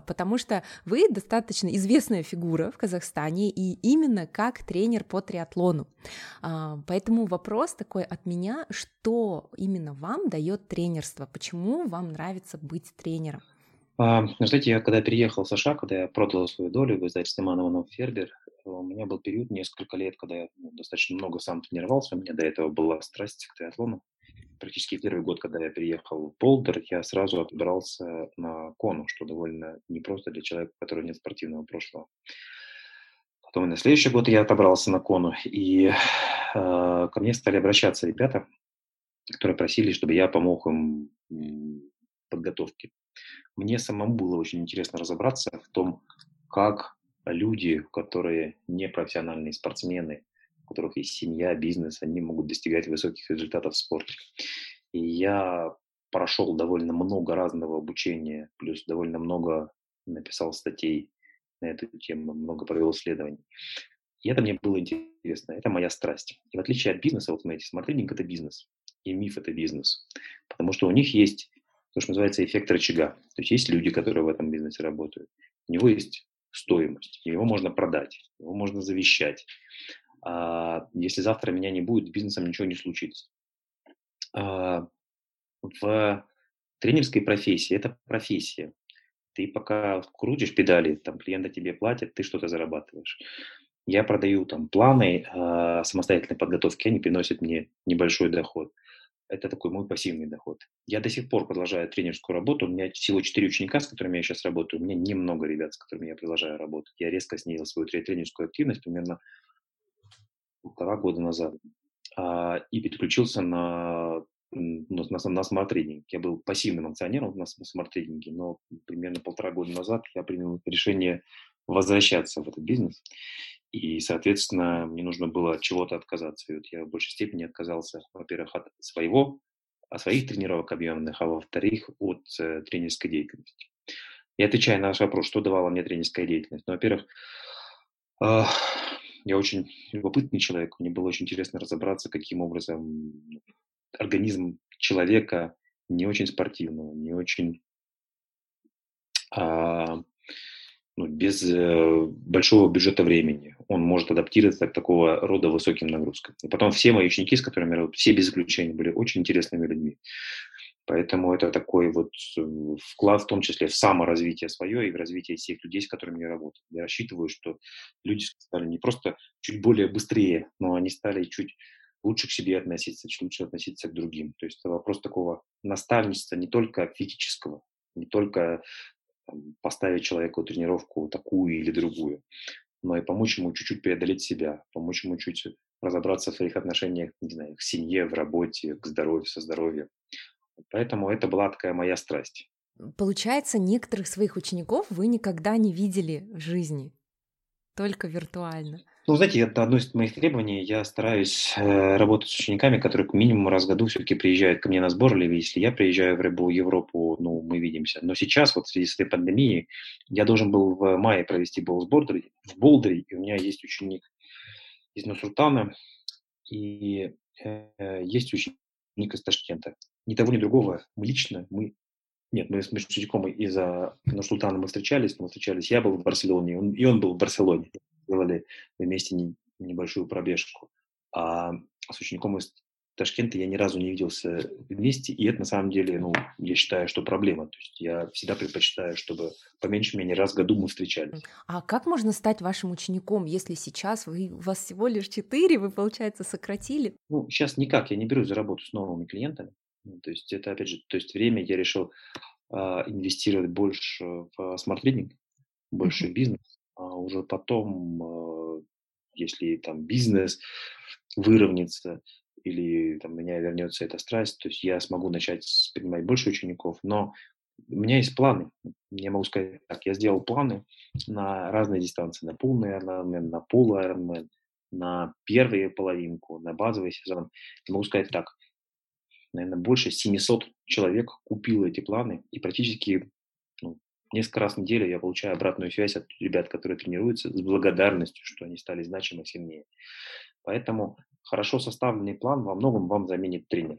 потому что вы достаточно известная фигура в Казахстане и именно как тренер по триатлону. Поэтому вопрос такой от меня, что именно вам дает тренерство, почему вам нравится быть тренером? А, знаете, я когда переехал в США, когда я продал свою долю в издательстве Манованов Фербер, у меня был период несколько лет, когда я ну, достаточно много сам тренировался. У меня до этого была страсть к триатлону. Практически первый год, когда я переехал в Болдер, я сразу отбрался на кону, что довольно непросто для человека, у которого нет спортивного прошлого. Потом на следующий год я отобрался на кону, и э, ко мне стали обращаться ребята, которые просили, чтобы я помог им подготовке мне самому было очень интересно разобраться в том, как люди, которые не профессиональные спортсмены, у которых есть семья, бизнес, они могут достигать высоких результатов в спорте. И я прошел довольно много разного обучения, плюс довольно много написал статей на эту тему, много провел исследований. И это мне было интересно, это моя страсть. И в отличие от бизнеса, вот смотрите, смартрейдинг – это бизнес, и миф – это бизнес. Потому что у них есть то, что называется эффект рычага. То есть есть люди, которые в этом бизнесе работают. У него есть стоимость, его можно продать, его можно завещать. А если завтра меня не будет, с бизнесом ничего не случится. А в тренерской профессии это профессия. Ты пока крутишь педали, там клиенты тебе платят, ты что-то зарабатываешь. Я продаю там планы э, самостоятельной подготовки, они приносят мне небольшой доход это такой мой пассивный доход. Я до сих пор продолжаю тренерскую работу. У меня всего четыре ученика, с которыми я сейчас работаю. У меня немного ребят, с которыми я продолжаю работать. Я резко снизил свою тренерскую активность примерно полтора года назад. А, и переключился на, на, на, на Smart Reading. Я был пассивным акционером на, на Smart Reading е, но примерно полтора года назад я принял решение возвращаться в этот бизнес. И, соответственно, мне нужно было от чего-то отказаться. И вот я в большей степени отказался, во-первых, от своего, от своих тренировок объемных, а во-вторых, от э, тренерской деятельности. И отвечая на ваш вопрос, что давала мне тренерская деятельность? Ну, во-первых, э, я очень любопытный человек, мне было очень интересно разобраться, каким образом организм человека не очень спортивного, не очень э, ну, без э, большого бюджета времени. Он может адаптироваться к такого рода высоким нагрузкам. И потом все мои ученики, с которыми я работаю, все без исключения были очень интересными людьми. Поэтому это такой вот э, вклад, в том числе в саморазвитие свое и в развитие всех людей, с которыми я работаю. Я рассчитываю, что люди стали не просто чуть более быстрее, но они стали чуть лучше к себе относиться, чуть лучше относиться к другим. То есть это вопрос такого наставничества не только физического, не только поставить человеку тренировку такую или другую, но и помочь ему чуть-чуть преодолеть себя, помочь ему чуть разобраться в своих отношениях, не знаю, к семье, в работе, к здоровью, со здоровьем. Поэтому это была такая моя страсть. Получается, некоторых своих учеников вы никогда не видели в жизни, только виртуально. Ну, знаете, это одно из моих требований. Я стараюсь э, работать с учениками, которые к минимум раз в году все-таки приезжают ко мне на сбор, или если я приезжаю в Рыбу, Европу, ну, мы видимся. Но сейчас, вот в связи с этой пандемией, я должен был в мае провести бол в Болдере, в Болдере, и у меня есть ученик из Нусултана, и э, есть ученик из Ташкента. Ни того, ни другого мы лично, мы нет, мы с учеником из-за Нурсултана мы встречались, мы встречались, я был в Барселоне, он, и он был в Барселоне. Делали вместе не, небольшую пробежку. А с учеником из Ташкента я ни разу не виделся вместе, и это на самом деле, ну, я считаю, что проблема. То есть я всегда предпочитаю, чтобы по меньшей мере раз в году мы встречались. А как можно стать вашим учеником, если сейчас вы, у вас всего лишь четыре, вы, получается, сократили? Ну, сейчас никак, я не берусь за работу с новыми клиентами. Ну, то есть это, опять же, то есть время я решил э, инвестировать больше в Smart Reading, больше в бизнес, а уже потом, э, если там бизнес выровняется или там, у меня вернется эта страсть, то есть я смогу начать принимать больше учеников, но у меня есть планы. Я могу сказать так, я сделал планы на разные дистанции, на полный Ironman, на пол Ironman, на первую половинку, на базовый сезон. Я могу сказать так, наверное, больше 700 человек купило эти планы, и практически несколько раз в неделю я получаю обратную связь от ребят, которые тренируются, с благодарностью, что они стали значимо сильнее. Поэтому хорошо составленный план во многом вам заменит тренера.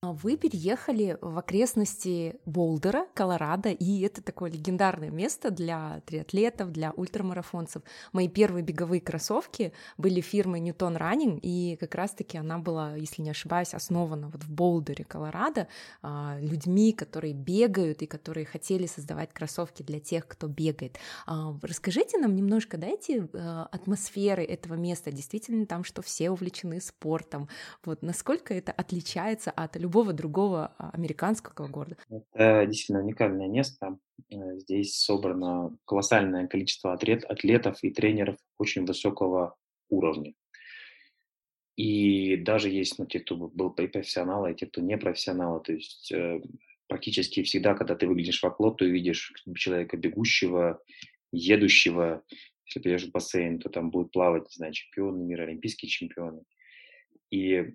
А вы переехали в окрестности Болдера, Колорадо, и это такое легендарное место для триатлетов, для ультрамарафонцев. Мои первые беговые кроссовки были фирмы Newton Running, и как раз-таки она была, если не ошибаюсь, основана вот в Болдере, Колорадо, а, людьми, которые бегают и которые хотели создавать кроссовки для тех, кто бегает. А, расскажите нам немножко, дайте атмосферы этого места. Действительно там, что все увлечены спортом. Вот насколько это отличается от любого другого а, американского города. Это действительно уникальное место. Э, здесь собрано колоссальное количество атлет, атлетов и тренеров очень высокого уровня. И даже есть ну, те, кто был профессионалы, и те, кто не профессионалы. То есть э, практически всегда, когда ты выглядишь в оклот, ты видишь человека бегущего, едущего. Если приедешь в бассейн, то там будут плавать, не знаю, чемпионы мира, олимпийские чемпионы. И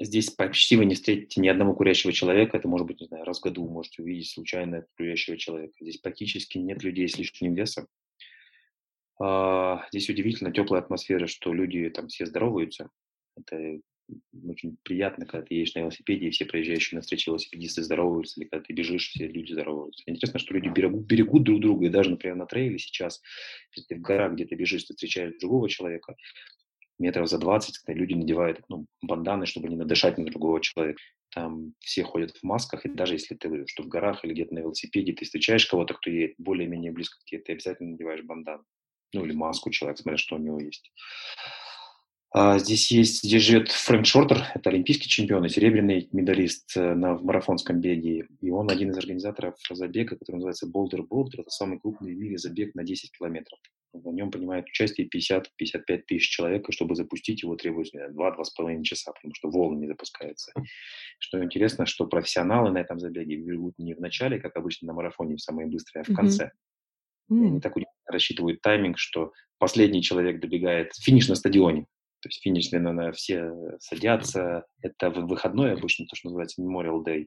Здесь почти вы не встретите ни одного курящего человека. Это может быть, не знаю, раз в году вы можете увидеть случайно курящего человека. Здесь практически нет людей с лишним весом. А, здесь удивительно теплая атмосфера, что люди там все здороваются. Это очень приятно, когда ты едешь на велосипеде, и все проезжающие на встрече велосипедисты здороваются, или когда ты бежишь, все люди здороваются. Интересно, что люди берегут, берегут друг друга, и даже, например, на трейле сейчас, если ты в горах где-то бежишь, ты встречаешь другого человека, метров за 20, когда люди надевают ну, банданы, чтобы не надышать на другого человека. Там все ходят в масках, и даже если ты что в горах или где-то на велосипеде, ты встречаешь кого-то, кто едет более-менее близко к тебе, ты обязательно надеваешь бандан. Ну, или маску человек, смотря что у него есть. А здесь есть, здесь живет Фрэнк Шортер, это олимпийский чемпион и серебряный медалист э, на, в марафонском беге. И он один из организаторов забега, который называется Boulder Boulder. Это самый крупный в мире забег на 10 километров. В нем принимает участие 50-55 тысяч человек, и чтобы запустить его требуется 2-2,5 часа, потому что волны не запускаются. Что интересно, что профессионалы на этом забеге бегут не в начале, как обычно на марафоне, самые быстрые, а в конце. Mm-hmm. они так рассчитывают тайминг, что последний человек добегает финиш на стадионе. То есть финиш, наверное, все садятся. Это в выходной обычно, то, что называется Memorial Day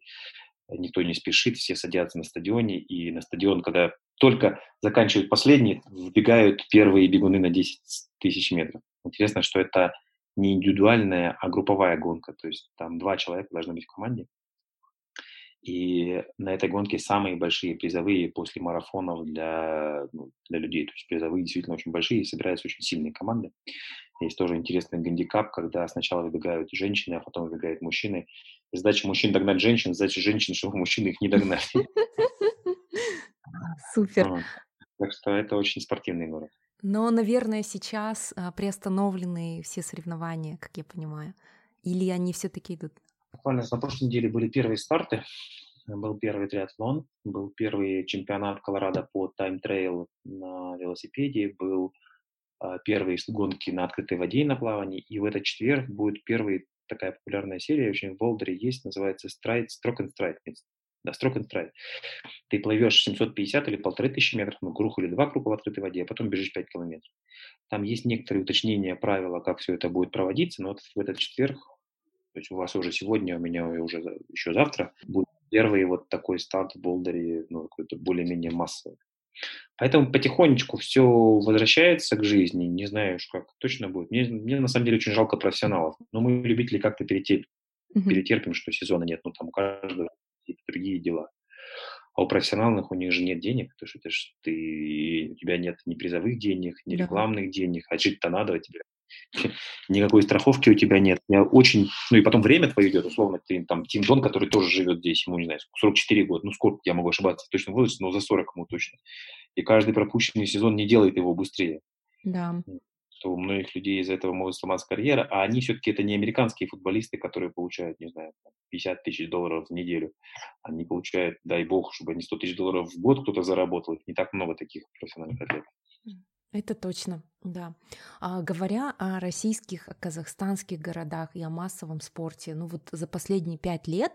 никто не спешит, все садятся на стадионе, и на стадион, когда только заканчивают последние, вбегают первые бегуны на 10 тысяч метров. Интересно, что это не индивидуальная, а групповая гонка, то есть там два человека должны быть в команде. И на этой гонке самые большие призовые после марафонов для, ну, для людей. То есть призовые действительно очень большие, собираются очень сильные команды. Есть тоже интересный гандикап, когда сначала выбегают женщины, а потом выбегают мужчины. И задача мужчин догнать женщин, задача женщин, чтобы мужчины их не догнали. Супер. Так что это очень спортивный город. Но, наверное, сейчас а, приостановлены все соревнования, как я понимаю. Или они все-таки идут? Буквально на прошлой неделе были первые старты. Был первый триатлон, был первый чемпионат Колорадо по time trial на велосипеде, был а, первые гонки на открытой воде и на плавании, и в этот четверг будет первый такая популярная серия, очень в Боулдере есть, называется Stride, Stroke and Stride. Да, Stroke and Stride. Ты плывешь 750 или полторы тысячи метров, ну, круг или два круга в открытой воде, а потом бежишь 5 километров. Там есть некоторые уточнения правила, как все это будет проводиться, но вот в этот четверг, то есть у вас уже сегодня, у меня уже еще завтра, будет первый вот такой старт в Болдере, ну, какой-то более-менее массовый. Поэтому потихонечку все возвращается к жизни. Не знаю, как точно будет. Мне, мне на самом деле очень жалко профессионалов. Но мы, любители, как-то перетерпим, mm-hmm. перетерпим, что сезона нет. Ну, там у каждого какие-то другие дела. А у профессиональных у них же нет денег, потому что это ж ты, у тебя нет ни призовых денег, ни рекламных денег, а жить-то надо у тебя. Никакой страховки у тебя нет. Я очень... Ну и потом время твое идет, условно, ты там Тим Дон, который тоже живет здесь, ему, не знаю, 44 года, ну сколько, я могу ошибаться в точном возрасте, но за 40 ему точно. И каждый пропущенный сезон не делает его быстрее. Да. Что у многих людей из-за этого может сломаться карьера, а они все-таки это не американские футболисты, которые получают, не знаю, 50 тысяч долларов в неделю. Они получают, дай бог, чтобы они 100 тысяч долларов в год кто-то заработал. Их не так много таких профессиональных атлетов. Это точно, да. А, говоря о российских, казахстанских городах и о массовом спорте, ну вот за последние пять лет,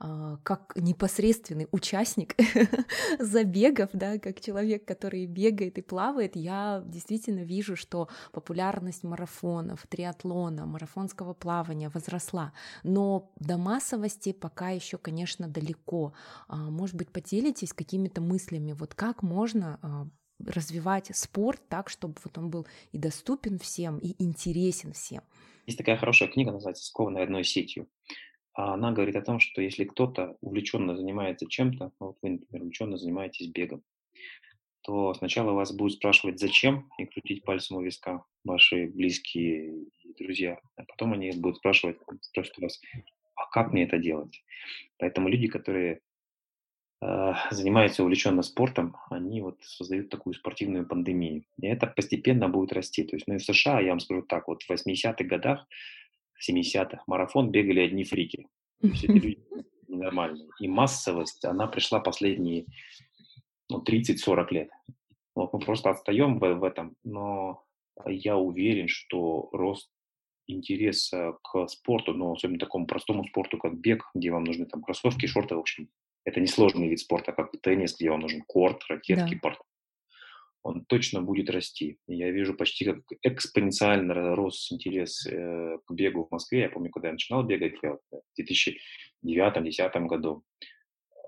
а, как непосредственный участник забегов, да, как человек, который бегает и плавает, я действительно вижу, что популярность марафонов, триатлона, марафонского плавания возросла. Но до массовости пока еще, конечно, далеко. А, может быть, поделитесь какими-то мыслями, вот как можно а, развивать спорт так, чтобы вот он был и доступен всем, и интересен всем. Есть такая хорошая книга, называется «Скованная одной сетью». Она говорит о том, что если кто-то увлеченно занимается чем-то, ну вот вы, например, увлеченно занимаетесь бегом, то сначала вас будут спрашивать, зачем, и крутить пальцем у виска ваши близкие друзья. А потом они будут спрашивать, спрашивают вас, а как мне это делать? Поэтому люди, которые занимаются увлеченно спортом, они вот создают такую спортивную пандемию. И это постепенно будет расти. То есть, ну и в США, я вам скажу так, вот в 80-х годах, в 70-х, марафон бегали одни фрики. То есть эти люди ненормальные. И массовость, она пришла последние ну, 30-40 лет. Вот мы просто отстаем в, в этом, но я уверен, что рост интереса к спорту, но особенно такому простому спорту, как бег, где вам нужны там кроссовки, шорты, в общем, это не сложный вид спорта, как теннис, где вам нужен корт, ракетки, да. порт. Он точно будет расти. Я вижу почти как экспоненциально рос интерес э, к бегу в Москве. Я помню, когда я начинал бегать я, в 2009-2010 году,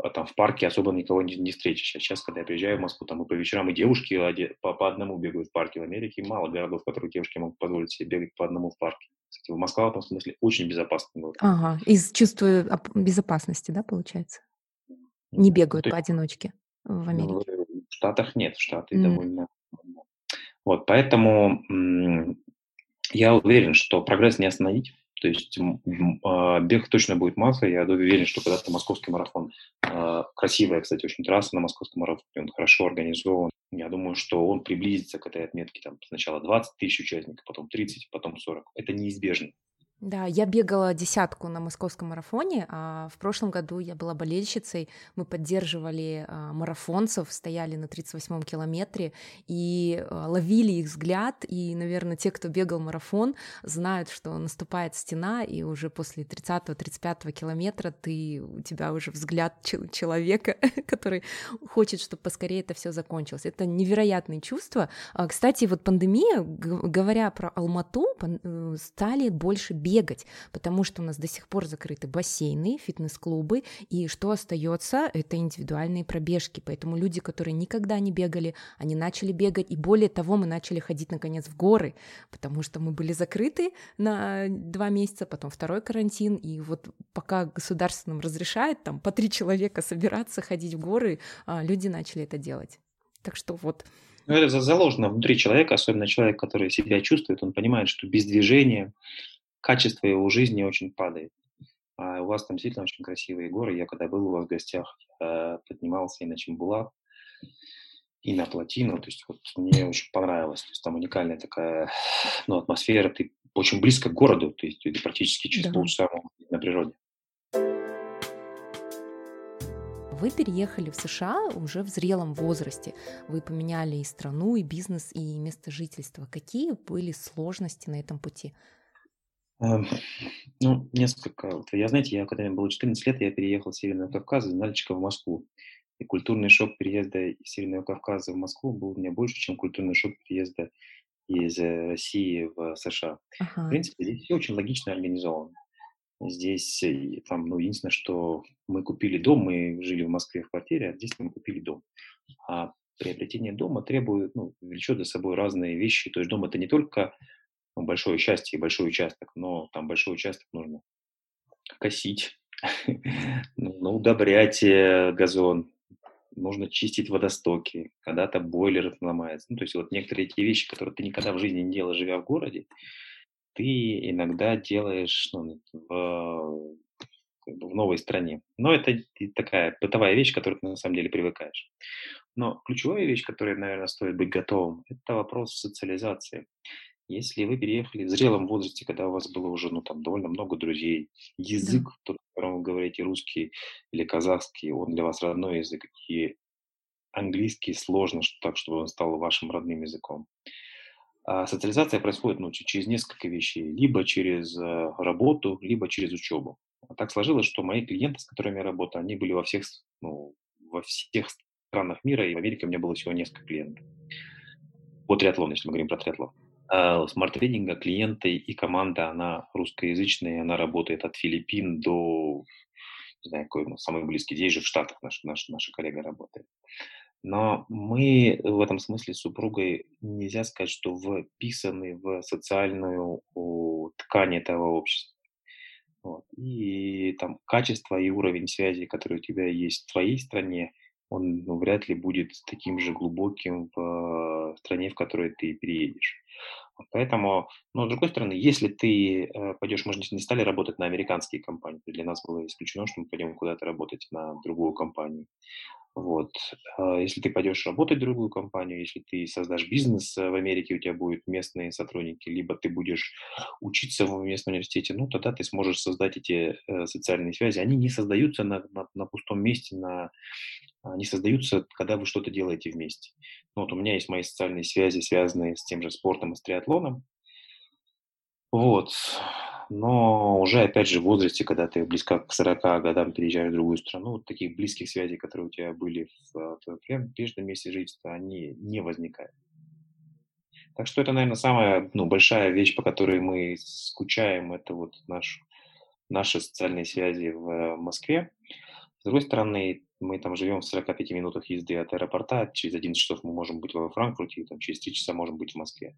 а там в парке особо никого не, не встретишь. А сейчас, когда я приезжаю в Москву, там и по вечерам и девушки по, по одному бегают в парке. В Америке мало городов, в которых девушки могут позволить себе бегать по одному в парке. Кстати, Москва в этом смысле очень безопасный город. Ага, из чувства безопасности, да, получается? Не бегают поодиночке в Америке? В Штатах нет, в Штаты mm. довольно... Вот, поэтому я уверен, что прогресс не остановить. То есть а, бег точно будет масса. Я уверен, что когда-то московский марафон, а, красивая, кстати, очень трасса на московском марафоне, он хорошо организован. Я думаю, что он приблизится к этой отметке. Там сначала 20 тысяч участников, потом 30, потом 40. Это неизбежно. Да, я бегала десятку на московском марафоне, а в прошлом году я была болельщицей, мы поддерживали а, марафонцев, стояли на 38-м километре и а, ловили их взгляд, и, наверное, те, кто бегал марафон, знают, что наступает стена, и уже после 30-35 километра ты, у тебя уже взгляд человека, который хочет, чтобы поскорее это все закончилось. Это невероятные чувства. А, кстати, вот пандемия, говоря про Алмату, э, стали больше бегать потому что у нас до сих пор закрыты бассейны, фитнес-клубы, и что остается, это индивидуальные пробежки. Поэтому люди, которые никогда не бегали, они начали бегать, и более того, мы начали ходить наконец в горы, потому что мы были закрыты на два месяца, потом второй карантин, и вот пока государство нам разрешает там по три человека собираться, ходить в горы, а, люди начали это делать. Так что вот ну, это заложено внутри человека, особенно человек, который себя чувствует, он понимает, что без движения, качество его жизни очень падает. А у вас там действительно очень красивые горы. Я когда был у вас в гостях, поднимался и на Чембулак, и на Плотину. То есть вот мне очень понравилось. То есть там уникальная такая ну, атмосфера. Ты очень близко к городу, то есть ты практически через да. полчаса на природе. вы переехали в США уже в зрелом возрасте. Вы поменяли и страну, и бизнес, и место жительства. Какие были сложности на этом пути? Эм, ну, несколько. Я, знаете, я когда мне было 14 лет, я переехал с Северного Кавказа из Нальчика в Москву. И культурный шок переезда из Северного Кавказа в Москву был у меня больше, чем культурный шок переезда из э, России в США. Ага. В принципе, здесь все очень логично организовано. Здесь э, там, ну, единственное, что мы купили дом, мы жили в Москве в квартире, а здесь мы купили дом. А приобретение дома требует, ну, влечет за собой разные вещи. То есть дом это не только ну, большое счастье и большой участок, но там большой участок нужно косить, удобрять э, газон, нужно чистить водостоки, когда-то бойлер ломается. Ну, то есть вот некоторые эти вещи, которые ты никогда в жизни не делал, живя в городе, ты иногда делаешь ну, в, в новой стране. Но это такая бытовая вещь, к которой ты на самом деле привыкаешь. Но ключевая вещь, которой, наверное, стоит быть готовым, это вопрос социализации. Если вы переехали в зрелом возрасте, когда у вас было уже ну, там, довольно много друзей, язык, да. котором вы говорите русский или казахский, он для вас родной язык, и английский сложно так, чтобы он стал вашим родным языком. А социализация происходит ну, через несколько вещей. Либо через э, работу, либо через учебу. А так сложилось, что мои клиенты, с которыми я работаю, они были во всех, ну, во всех странах мира, и в Америке у меня было всего несколько клиентов. По триатлону, если мы говорим про триатлон. А Smart Reading а клиенты и команда, она русскоязычная, она работает от Филиппин до, не знаю, какой ну, самый близкий, здесь же в Штатах наш, наш, наша коллега работает. Но мы в этом смысле с супругой нельзя сказать, что вписаны в социальную ткань этого общества. Вот. И там качество и уровень связи, который у тебя есть в твоей стране, он ну, вряд ли будет таким же глубоким в стране, в которой ты переедешь. Поэтому, но с другой стороны, если ты э, пойдешь, мы же не стали работать на американские компании, для нас было исключено, что мы пойдем куда-то работать на другую компанию. Вот. А если ты пойдешь работать в другую компанию, если ты создашь бизнес э, в Америке, у тебя будут местные сотрудники, либо ты будешь учиться в местном университете, ну, тогда ты сможешь создать эти э, социальные связи. Они не создаются на, на, на пустом месте, на, они создаются, когда вы что-то делаете вместе. Ну, вот у меня есть мои социальные связи, связанные с тем же спортом и с триатлоном. Вот но уже, опять же, в возрасте, когда ты близко к 40 годам переезжаешь в другую страну, вот таких близких связей, которые у тебя были в э, твоем прежнем месте жительства, они не возникают. Так что это, наверное, самая ну, большая вещь, по которой мы скучаем, это вот наш, наши социальные связи в Москве. С другой стороны, мы там живем в 45 минутах езды от аэропорта, через 11 часов мы можем быть во Франкфурте, там, через 3 часа можем быть в Москве.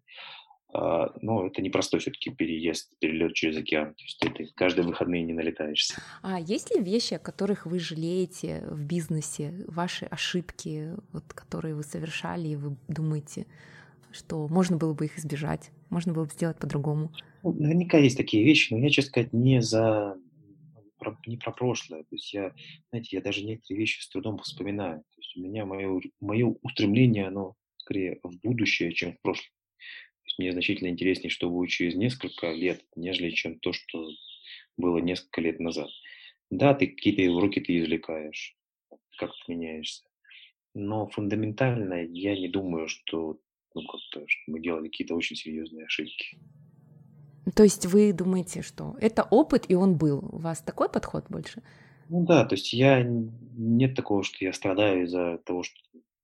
А, но это непростой все-таки переезд, перелет через океан. То есть ты каждые выходные не налетаешься. А есть ли вещи, о которых вы жалеете в бизнесе, ваши ошибки, вот, которые вы совершали, и вы думаете, что можно было бы их избежать, можно было бы сделать по-другому? Ну, наверняка есть такие вещи, но я, честно сказать, не за не про прошлое. То есть я, знаете, я даже некоторые вещи с трудом вспоминаю. То есть у меня мое, мое устремление, оно скорее в будущее, чем в прошлое мне значительно интереснее, что будет через несколько лет, нежели чем то, что было несколько лет назад. Да, ты какие-то уроки ты извлекаешь, как ты меняешься. Но фундаментально я не думаю, что, ну, как-то, что мы делали какие-то очень серьезные ошибки. То есть вы думаете, что это опыт, и он был? У вас такой подход больше? Ну да, то есть я нет такого, что я страдаю из-за того, что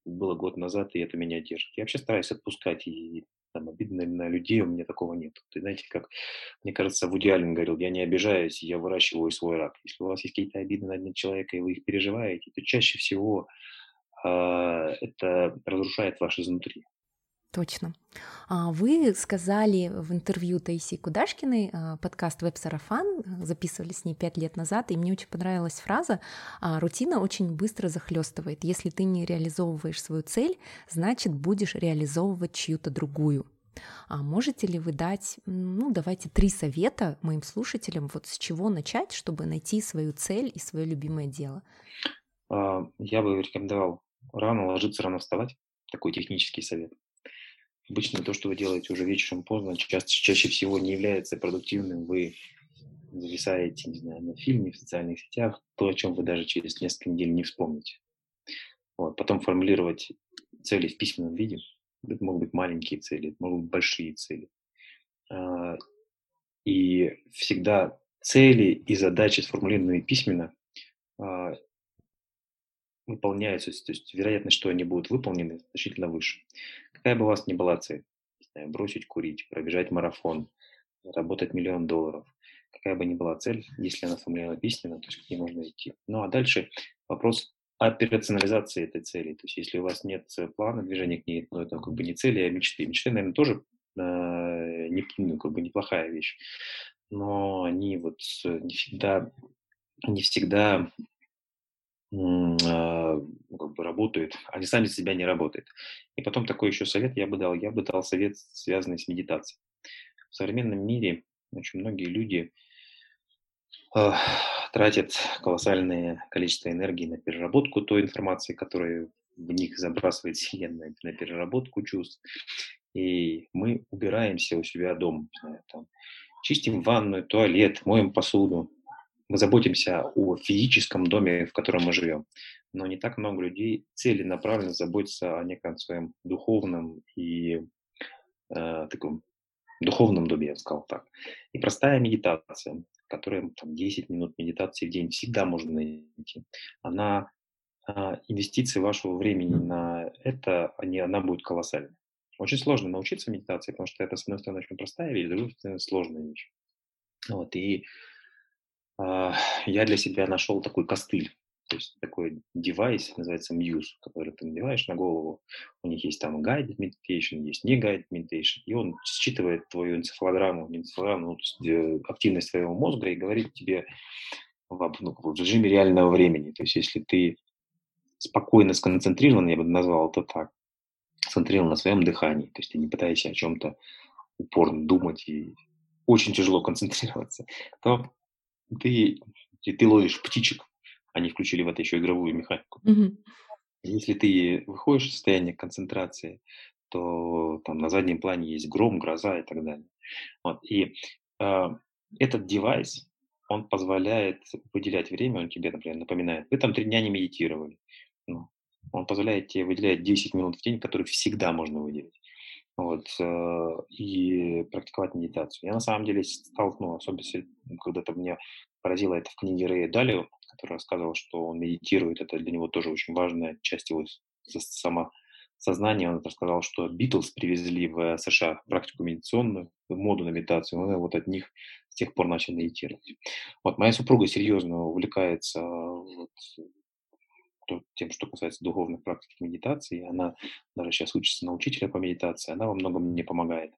было год назад, и это меня держит. Я вообще стараюсь отпускать и там, обидно на людей, у меня такого нет. Ты знаете, как, мне кажется, Вуди Аллен говорил, я не обижаюсь, я выращиваю свой рак. Если у вас есть какие-то обиды на человека, и вы их переживаете, то чаще всего э, это разрушает вас изнутри. Точно. А, вы сказали в интервью Таисии Кудашкиной, а, подкаст «Веб-сарафан», записывали с ней пять лет назад, и мне очень понравилась фраза «А, «Рутина очень быстро захлестывает. Если ты не реализовываешь свою цель, значит, будешь реализовывать чью-то другую». А можете ли вы дать, ну, давайте три совета моим слушателям, вот с чего начать, чтобы найти свою цель и свое любимое дело? Я бы рекомендовал рано ложиться, рано вставать. Такой технический совет. Обычно то, что вы делаете уже вечером поздно, чаще, чаще всего не является продуктивным. Вы зависаете, не знаю, на фильме, в социальных сетях, то, о чем вы даже через несколько недель не вспомните. Вот. Потом формулировать цели в письменном виде. Это могут быть маленькие цели, это могут быть большие цели. А, и всегда цели и задачи, сформулированные письменно, а, выполняются, то есть вероятность, что они будут выполнены, значительно выше. Какая бы у вас ни была цель, бросить курить, пробежать марафон, заработать миллион долларов, какая бы ни была цель, если она сформулирована письменно, то есть к ней можно идти. Ну а дальше вопрос операционализации этой цели. То есть если у вас нет плана движения к ней, ну это как бы не цели, а мечты. Мечты, наверное, тоже э, не, ну, как бы неплохая вещь, но они вот не всегда, не всегда как бы работают, они сами себя не работают. И потом такой еще совет я бы дал, я бы дал совет, связанный с медитацией. В современном мире очень многие люди э, тратят колоссальное количество энергии на переработку той информации, которая в них забрасывает Вселенная, на переработку чувств. И мы убираемся у себя дома, там, чистим ванную, туалет, моем посуду, мы заботимся о физическом доме, в котором мы живем, но не так много людей целенаправленно заботятся о неком своем духовном и э, таком духовном доме, я бы сказал так. И простая медитация, которая там, 10 минут медитации в день всегда можно найти, она э, инвестиции вашего времени на это, они, она будет колоссальной. Очень сложно научиться медитации, потому что это, с одной стороны, очень простая вещь, с другой стороны, сложная вещь. Вот, и я для себя нашел такой костыль, то есть такой девайс, называется Muse, который ты надеваешь на голову. У них есть там guided meditation, есть не guided meditation, и он считывает твою энцефалограмму, энцефалограмму ну, э, активность твоего мозга и говорит тебе в, ну, в режиме реального времени. То есть если ты спокойно сконцентрирован, я бы назвал это так, сконцентрирован на своем дыхании, то есть ты не пытаешься о чем-то упорно думать и очень тяжело концентрироваться, то ты, ты ловишь птичек, они включили в это еще игровую механику. Mm-hmm. Если ты выходишь из состояния концентрации, то там на заднем плане есть гром, гроза и так далее. Вот. И э, этот девайс, он позволяет выделять время, он тебе, например, напоминает, вы там три дня не медитировали. Ну, он позволяет тебе выделять 10 минут в день, которые всегда можно выделить вот, э, и практиковать медитацию. Я на самом деле столкнулся, особенно когда-то мне поразило это в книге Рэя Далио, который рассказывал, что он медитирует, это для него тоже очень важная часть его самосознания. Он рассказал, что Битлз привезли в США практику медитационную, моду на медитацию, он вот от них с тех пор начал медитировать. Вот моя супруга серьезно увлекается вот, тем, что касается духовных практик медитации. Она даже сейчас учится на учителя по медитации, она во многом мне помогает.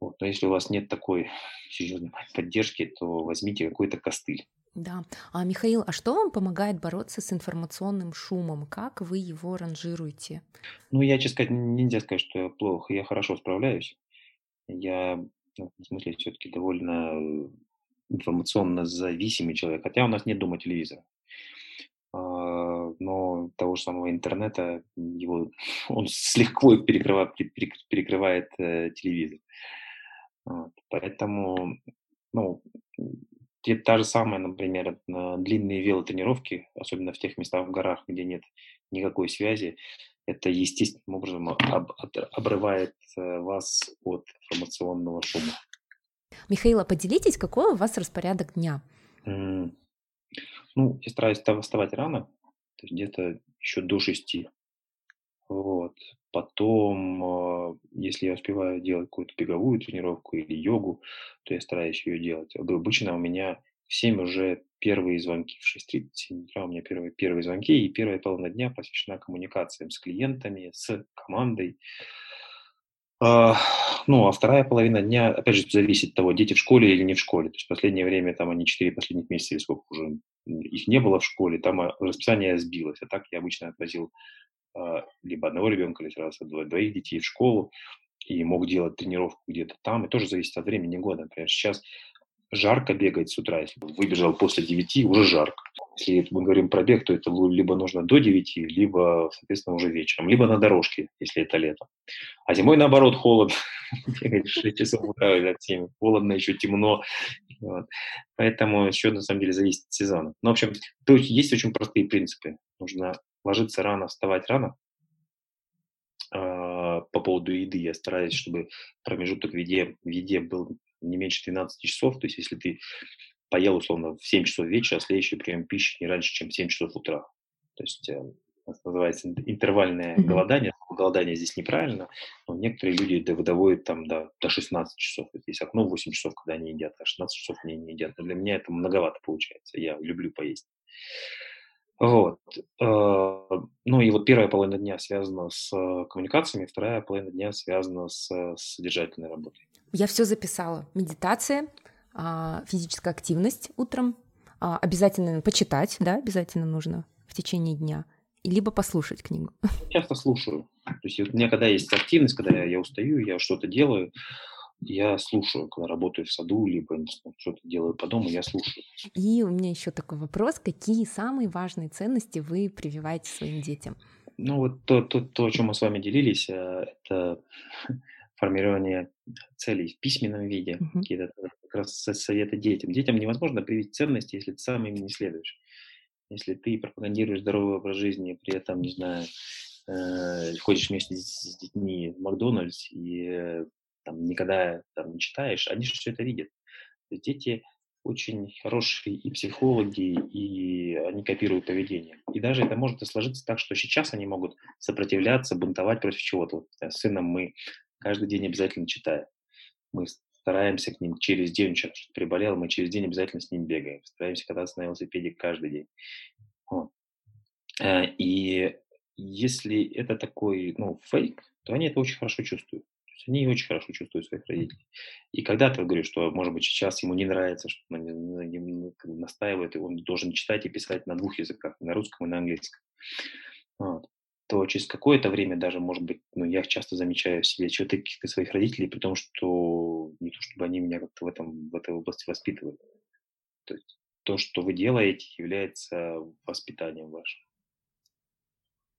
Вот. Но если у вас нет такой серьезной поддержки, то возьмите какой-то костыль. Да. А Михаил, а что вам помогает бороться с информационным шумом? Как вы его ранжируете? Ну, я, честно сказать, нельзя сказать, что я плохо, я хорошо справляюсь. Я, ну, в смысле, все-таки довольно информационно зависимый человек, хотя у нас нет дома телевизора. А, но того же самого интернета его он с легко перекрывает, перекрывает э, телевизор. Вот. Поэтому, ну, та же самая, например, длинные велотренировки, особенно в тех местах в горах, где нет никакой связи, это естественным образом об, обрывает э, вас от информационного шума. Михаила, поделитесь, какой у вас распорядок дня? Ну, я стараюсь вставать рано, то есть где-то еще до шести. Вот. Потом, а, если я успеваю делать какую-то беговую тренировку или йогу, то я стараюсь ее делать. Обычно у меня в 7 уже первые звонки, в 6.37 утра у меня первые, первые звонки, и первая половина дня посвящена коммуникациям с клиентами, с командой. А, ну, а вторая половина дня, опять же, зависит от того, дети в школе или не в школе. То есть последнее время, там они 4 последних месяца или сколько уже их не было в школе, там а, расписание сбилось. А так я обычно отвозил э, либо одного ребенка, либо сразу двоих детей в школу и мог делать тренировку где-то там. И тоже зависит от времени года. Например, сейчас жарко бегать с утра. Если выбежал после 9, уже жарко. Если мы говорим про бег, то это либо нужно до 9, либо, соответственно, уже вечером. Либо на дорожке, если это лето. А зимой, наоборот, холод. Бегать 6 часов утра или от 7. Холодно, еще темно. Вот. Поэтому еще на самом деле зависит от сезона. Ну, в общем, то есть, есть очень простые принципы. Нужно ложиться рано, вставать рано. А, по поводу еды я стараюсь, чтобы промежуток в еде, в еде был не меньше 12 часов. То есть если ты поел условно в 7 часов вечера, следующий прием пищи не раньше, чем в 7 часов утра. То есть э, это называется интервальное mm-hmm. голодание. Голодание здесь неправильно, но некоторые люди доводят там до, до 16 часов. Это есть окно 8 часов, когда они едят, а 16 часов они не едят. Но для меня это многовато получается. Я люблю поесть. Вот. Э, ну и вот первая половина дня связана с э, коммуникациями, вторая половина дня связана с содержательной работой. Я все записала. Медитация, а, физическая активность утром, а, обязательно почитать, да, обязательно нужно в течение дня – либо послушать книгу? Часто слушаю. То есть у меня когда есть активность, когда я, я устаю, я что-то делаю, я слушаю, когда работаю в саду, либо что-то делаю по дому, я слушаю. И у меня еще такой вопрос. Какие самые важные ценности вы прививаете своим детям? Ну вот то, то, то о чем мы с вами делились, э, это формирование целей в письменном виде, uh-huh. какие-то как раз советы детям. Детям невозможно привить ценности, если ты сам ими не следуешь. Если ты пропагандируешь здоровый образ жизни, при этом, не знаю, э, ходишь вместе с детьми в Макдональдс и э, там, никогда там, не читаешь, они же все это видят. То есть дети очень хорошие и психологи, и они копируют поведение. И даже это может сложиться так, что сейчас они могут сопротивляться, бунтовать против чего-то. Вот, с сыном мы каждый день обязательно читаем. Мы стараемся к ним через день, что приболел, мы через день обязательно с ним бегаем. Стараемся кататься на велосипеде каждый день. Вот. Э, и если это такой, ну, фейк, то они это очень хорошо чувствуют. То есть они очень хорошо чувствуют своих родителей. И когда ты говоришь, что, может быть, сейчас ему не нравится, что он настаивает, и он должен читать и писать на двух языках, на русском и на английском. Вот то через какое-то время даже, может быть, ну, я часто замечаю в себе черты каких-то своих родителей, при том, что не то, чтобы они меня как-то в, этом, в этой области воспитывали. То есть то, что вы делаете, является воспитанием вашим.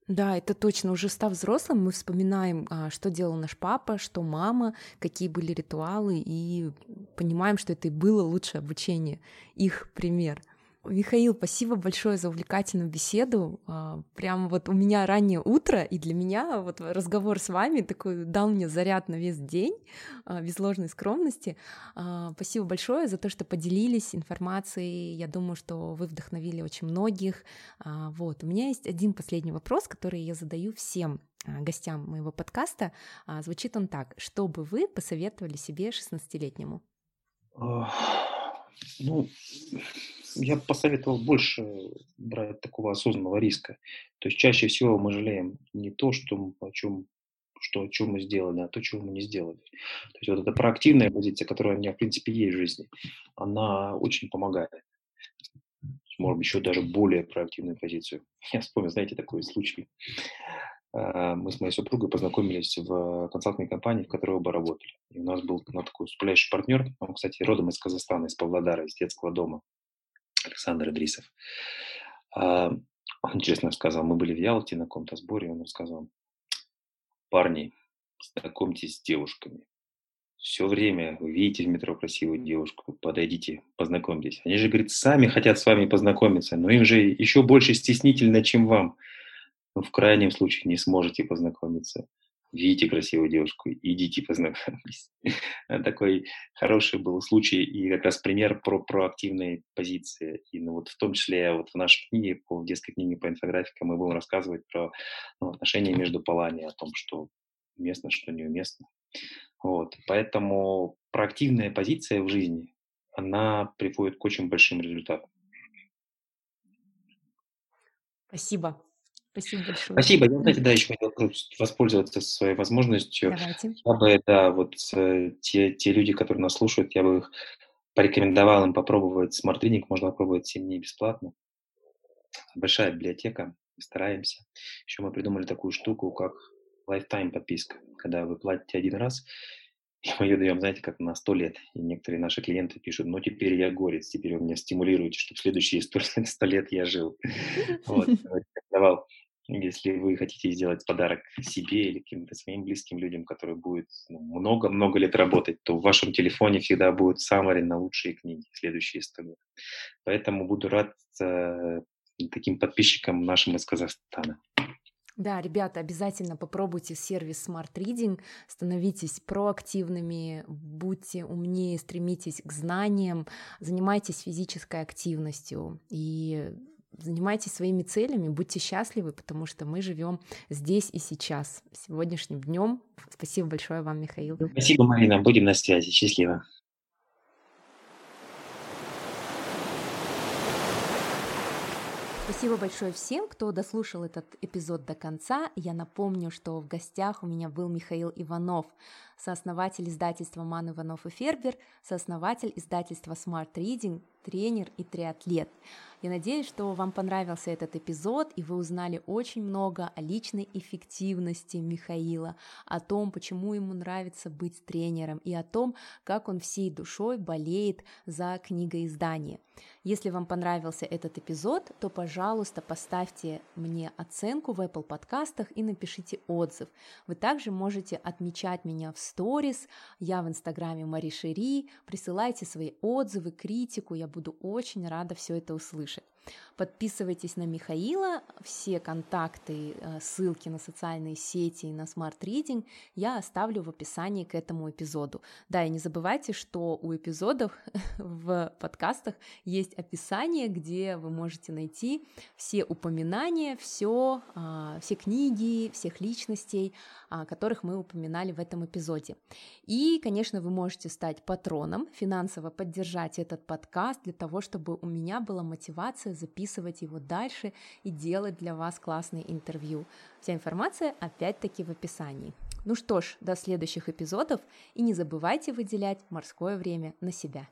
Да, это точно. Уже став взрослым, мы вспоминаем, а, что делал наш папа, что мама, какие были ритуалы, и понимаем, что это и было лучшее обучение, их пример — Михаил, спасибо большое за увлекательную беседу. А, прям вот у меня раннее утро, и для меня вот разговор с вами такой дал мне заряд на весь день, а, без ложной скромности. А, спасибо большое за то, что поделились информацией. Я думаю, что вы вдохновили очень многих. Вот, у меня есть один последний вопрос, который я задаю всем гостям моего подкаста. Звучит он так. Что бы вы посоветовали себе 16-летнему? Ну, я посоветовал больше брать такого осознанного риска. То есть чаще всего мы жалеем не то, что, о чем, что, о чем мы сделали, а то, чего мы не сделали. То есть вот эта проактивная позиция, которая у меня, в принципе, есть в жизни, она очень помогает. Может еще даже более проактивную позицию. Я вспомнил, знаете, такой случай. А, мы с моей супругой познакомились в консалтинговой компании, в которой оба работали. И у нас был ну, такой сплэш партнер, он, кстати, родом из Казахстана, из Павлодара, из детского дома. Александр Идрисов. А, он честно сказал, мы были в Ялте на каком-то сборе, он рассказал, парни, знакомьтесь с девушками. Все время вы видите в метро красивую девушку, подойдите, познакомьтесь. Они же, говорит, сами хотят с вами познакомиться, но им же еще больше стеснительно, чем вам. Но в крайнем случае не сможете познакомиться видите красивую девушку, идите познакомьтесь. Такой хороший был случай и как раз пример про проактивные позиции. И ну, вот в том числе вот в нашей книге, по, в детской книге по инфографикам мы будем рассказывать про ну, отношения между полами, о том, что уместно, что неуместно. Вот. Поэтому проактивная позиция в жизни, она приводит к очень большим результатам. Спасибо. Спасибо большое. Спасибо. Я, знаете, да, еще хотел воспользоваться своей возможностью. Давайте. Я бы, да, вот э, те, те люди, которые нас слушают, я бы их порекомендовал им попробовать Smart Reading, можно попробовать 7 дней бесплатно. Большая библиотека, стараемся. Еще мы придумали такую штуку, как lifetime подписка, когда вы платите один раз, и мы ее даем, знаете, как на 100 лет. И некоторые наши клиенты пишут, ну теперь я горец, теперь вы меня стимулируете, чтобы следующие 100, 100 лет я жил. Вот, давал если вы хотите сделать подарок себе или каким-то своим близким людям, которые будут ну, много-много лет работать, то в вашем телефоне всегда будет summary на лучшие книги, следующие 100 лет. Поэтому буду рад э, таким подписчикам нашим из Казахстана. Да, ребята, обязательно попробуйте сервис Smart Reading, становитесь проактивными, будьте умнее, стремитесь к знаниям, занимайтесь физической активностью и занимайтесь своими целями, будьте счастливы, потому что мы живем здесь и сейчас, сегодняшним днем. Спасибо большое вам, Михаил. Спасибо, Марина. Будем на связи. Счастливо. Спасибо большое всем, кто дослушал этот эпизод до конца. Я напомню, что в гостях у меня был Михаил Иванов, сооснователь издательства Ман Иванов и Фербер, сооснователь издательства Smart Reading, тренер и триатлет. Я надеюсь, что вам понравился этот эпизод, и вы узнали очень много о личной эффективности Михаила, о том, почему ему нравится быть тренером, и о том, как он всей душой болеет за книгоиздание. Если вам понравился этот эпизод, то, пожалуйста, поставьте мне оценку в Apple подкастах и напишите отзыв. Вы также можете отмечать меня в сторис, я в инстаграме Мари Шери, присылайте свои отзывы, критику, я буду очень рада все это услышать. Подписывайтесь на Михаила, все контакты, э, ссылки на социальные сети и на Reading я оставлю в описании к этому эпизоду. Да, и не забывайте, что у эпизодов в подкастах есть описание, где вы можете найти все упоминания, все, а, все книги, всех личностей, которых мы упоминали в этом эпизоде. И, конечно, вы можете стать патроном, финансово поддержать этот подкаст для того, чтобы у меня была мотивация записывать его дальше и делать для вас классные интервью. Вся информация опять-таки в описании. Ну что ж, до следующих эпизодов и не забывайте выделять морское время на себя.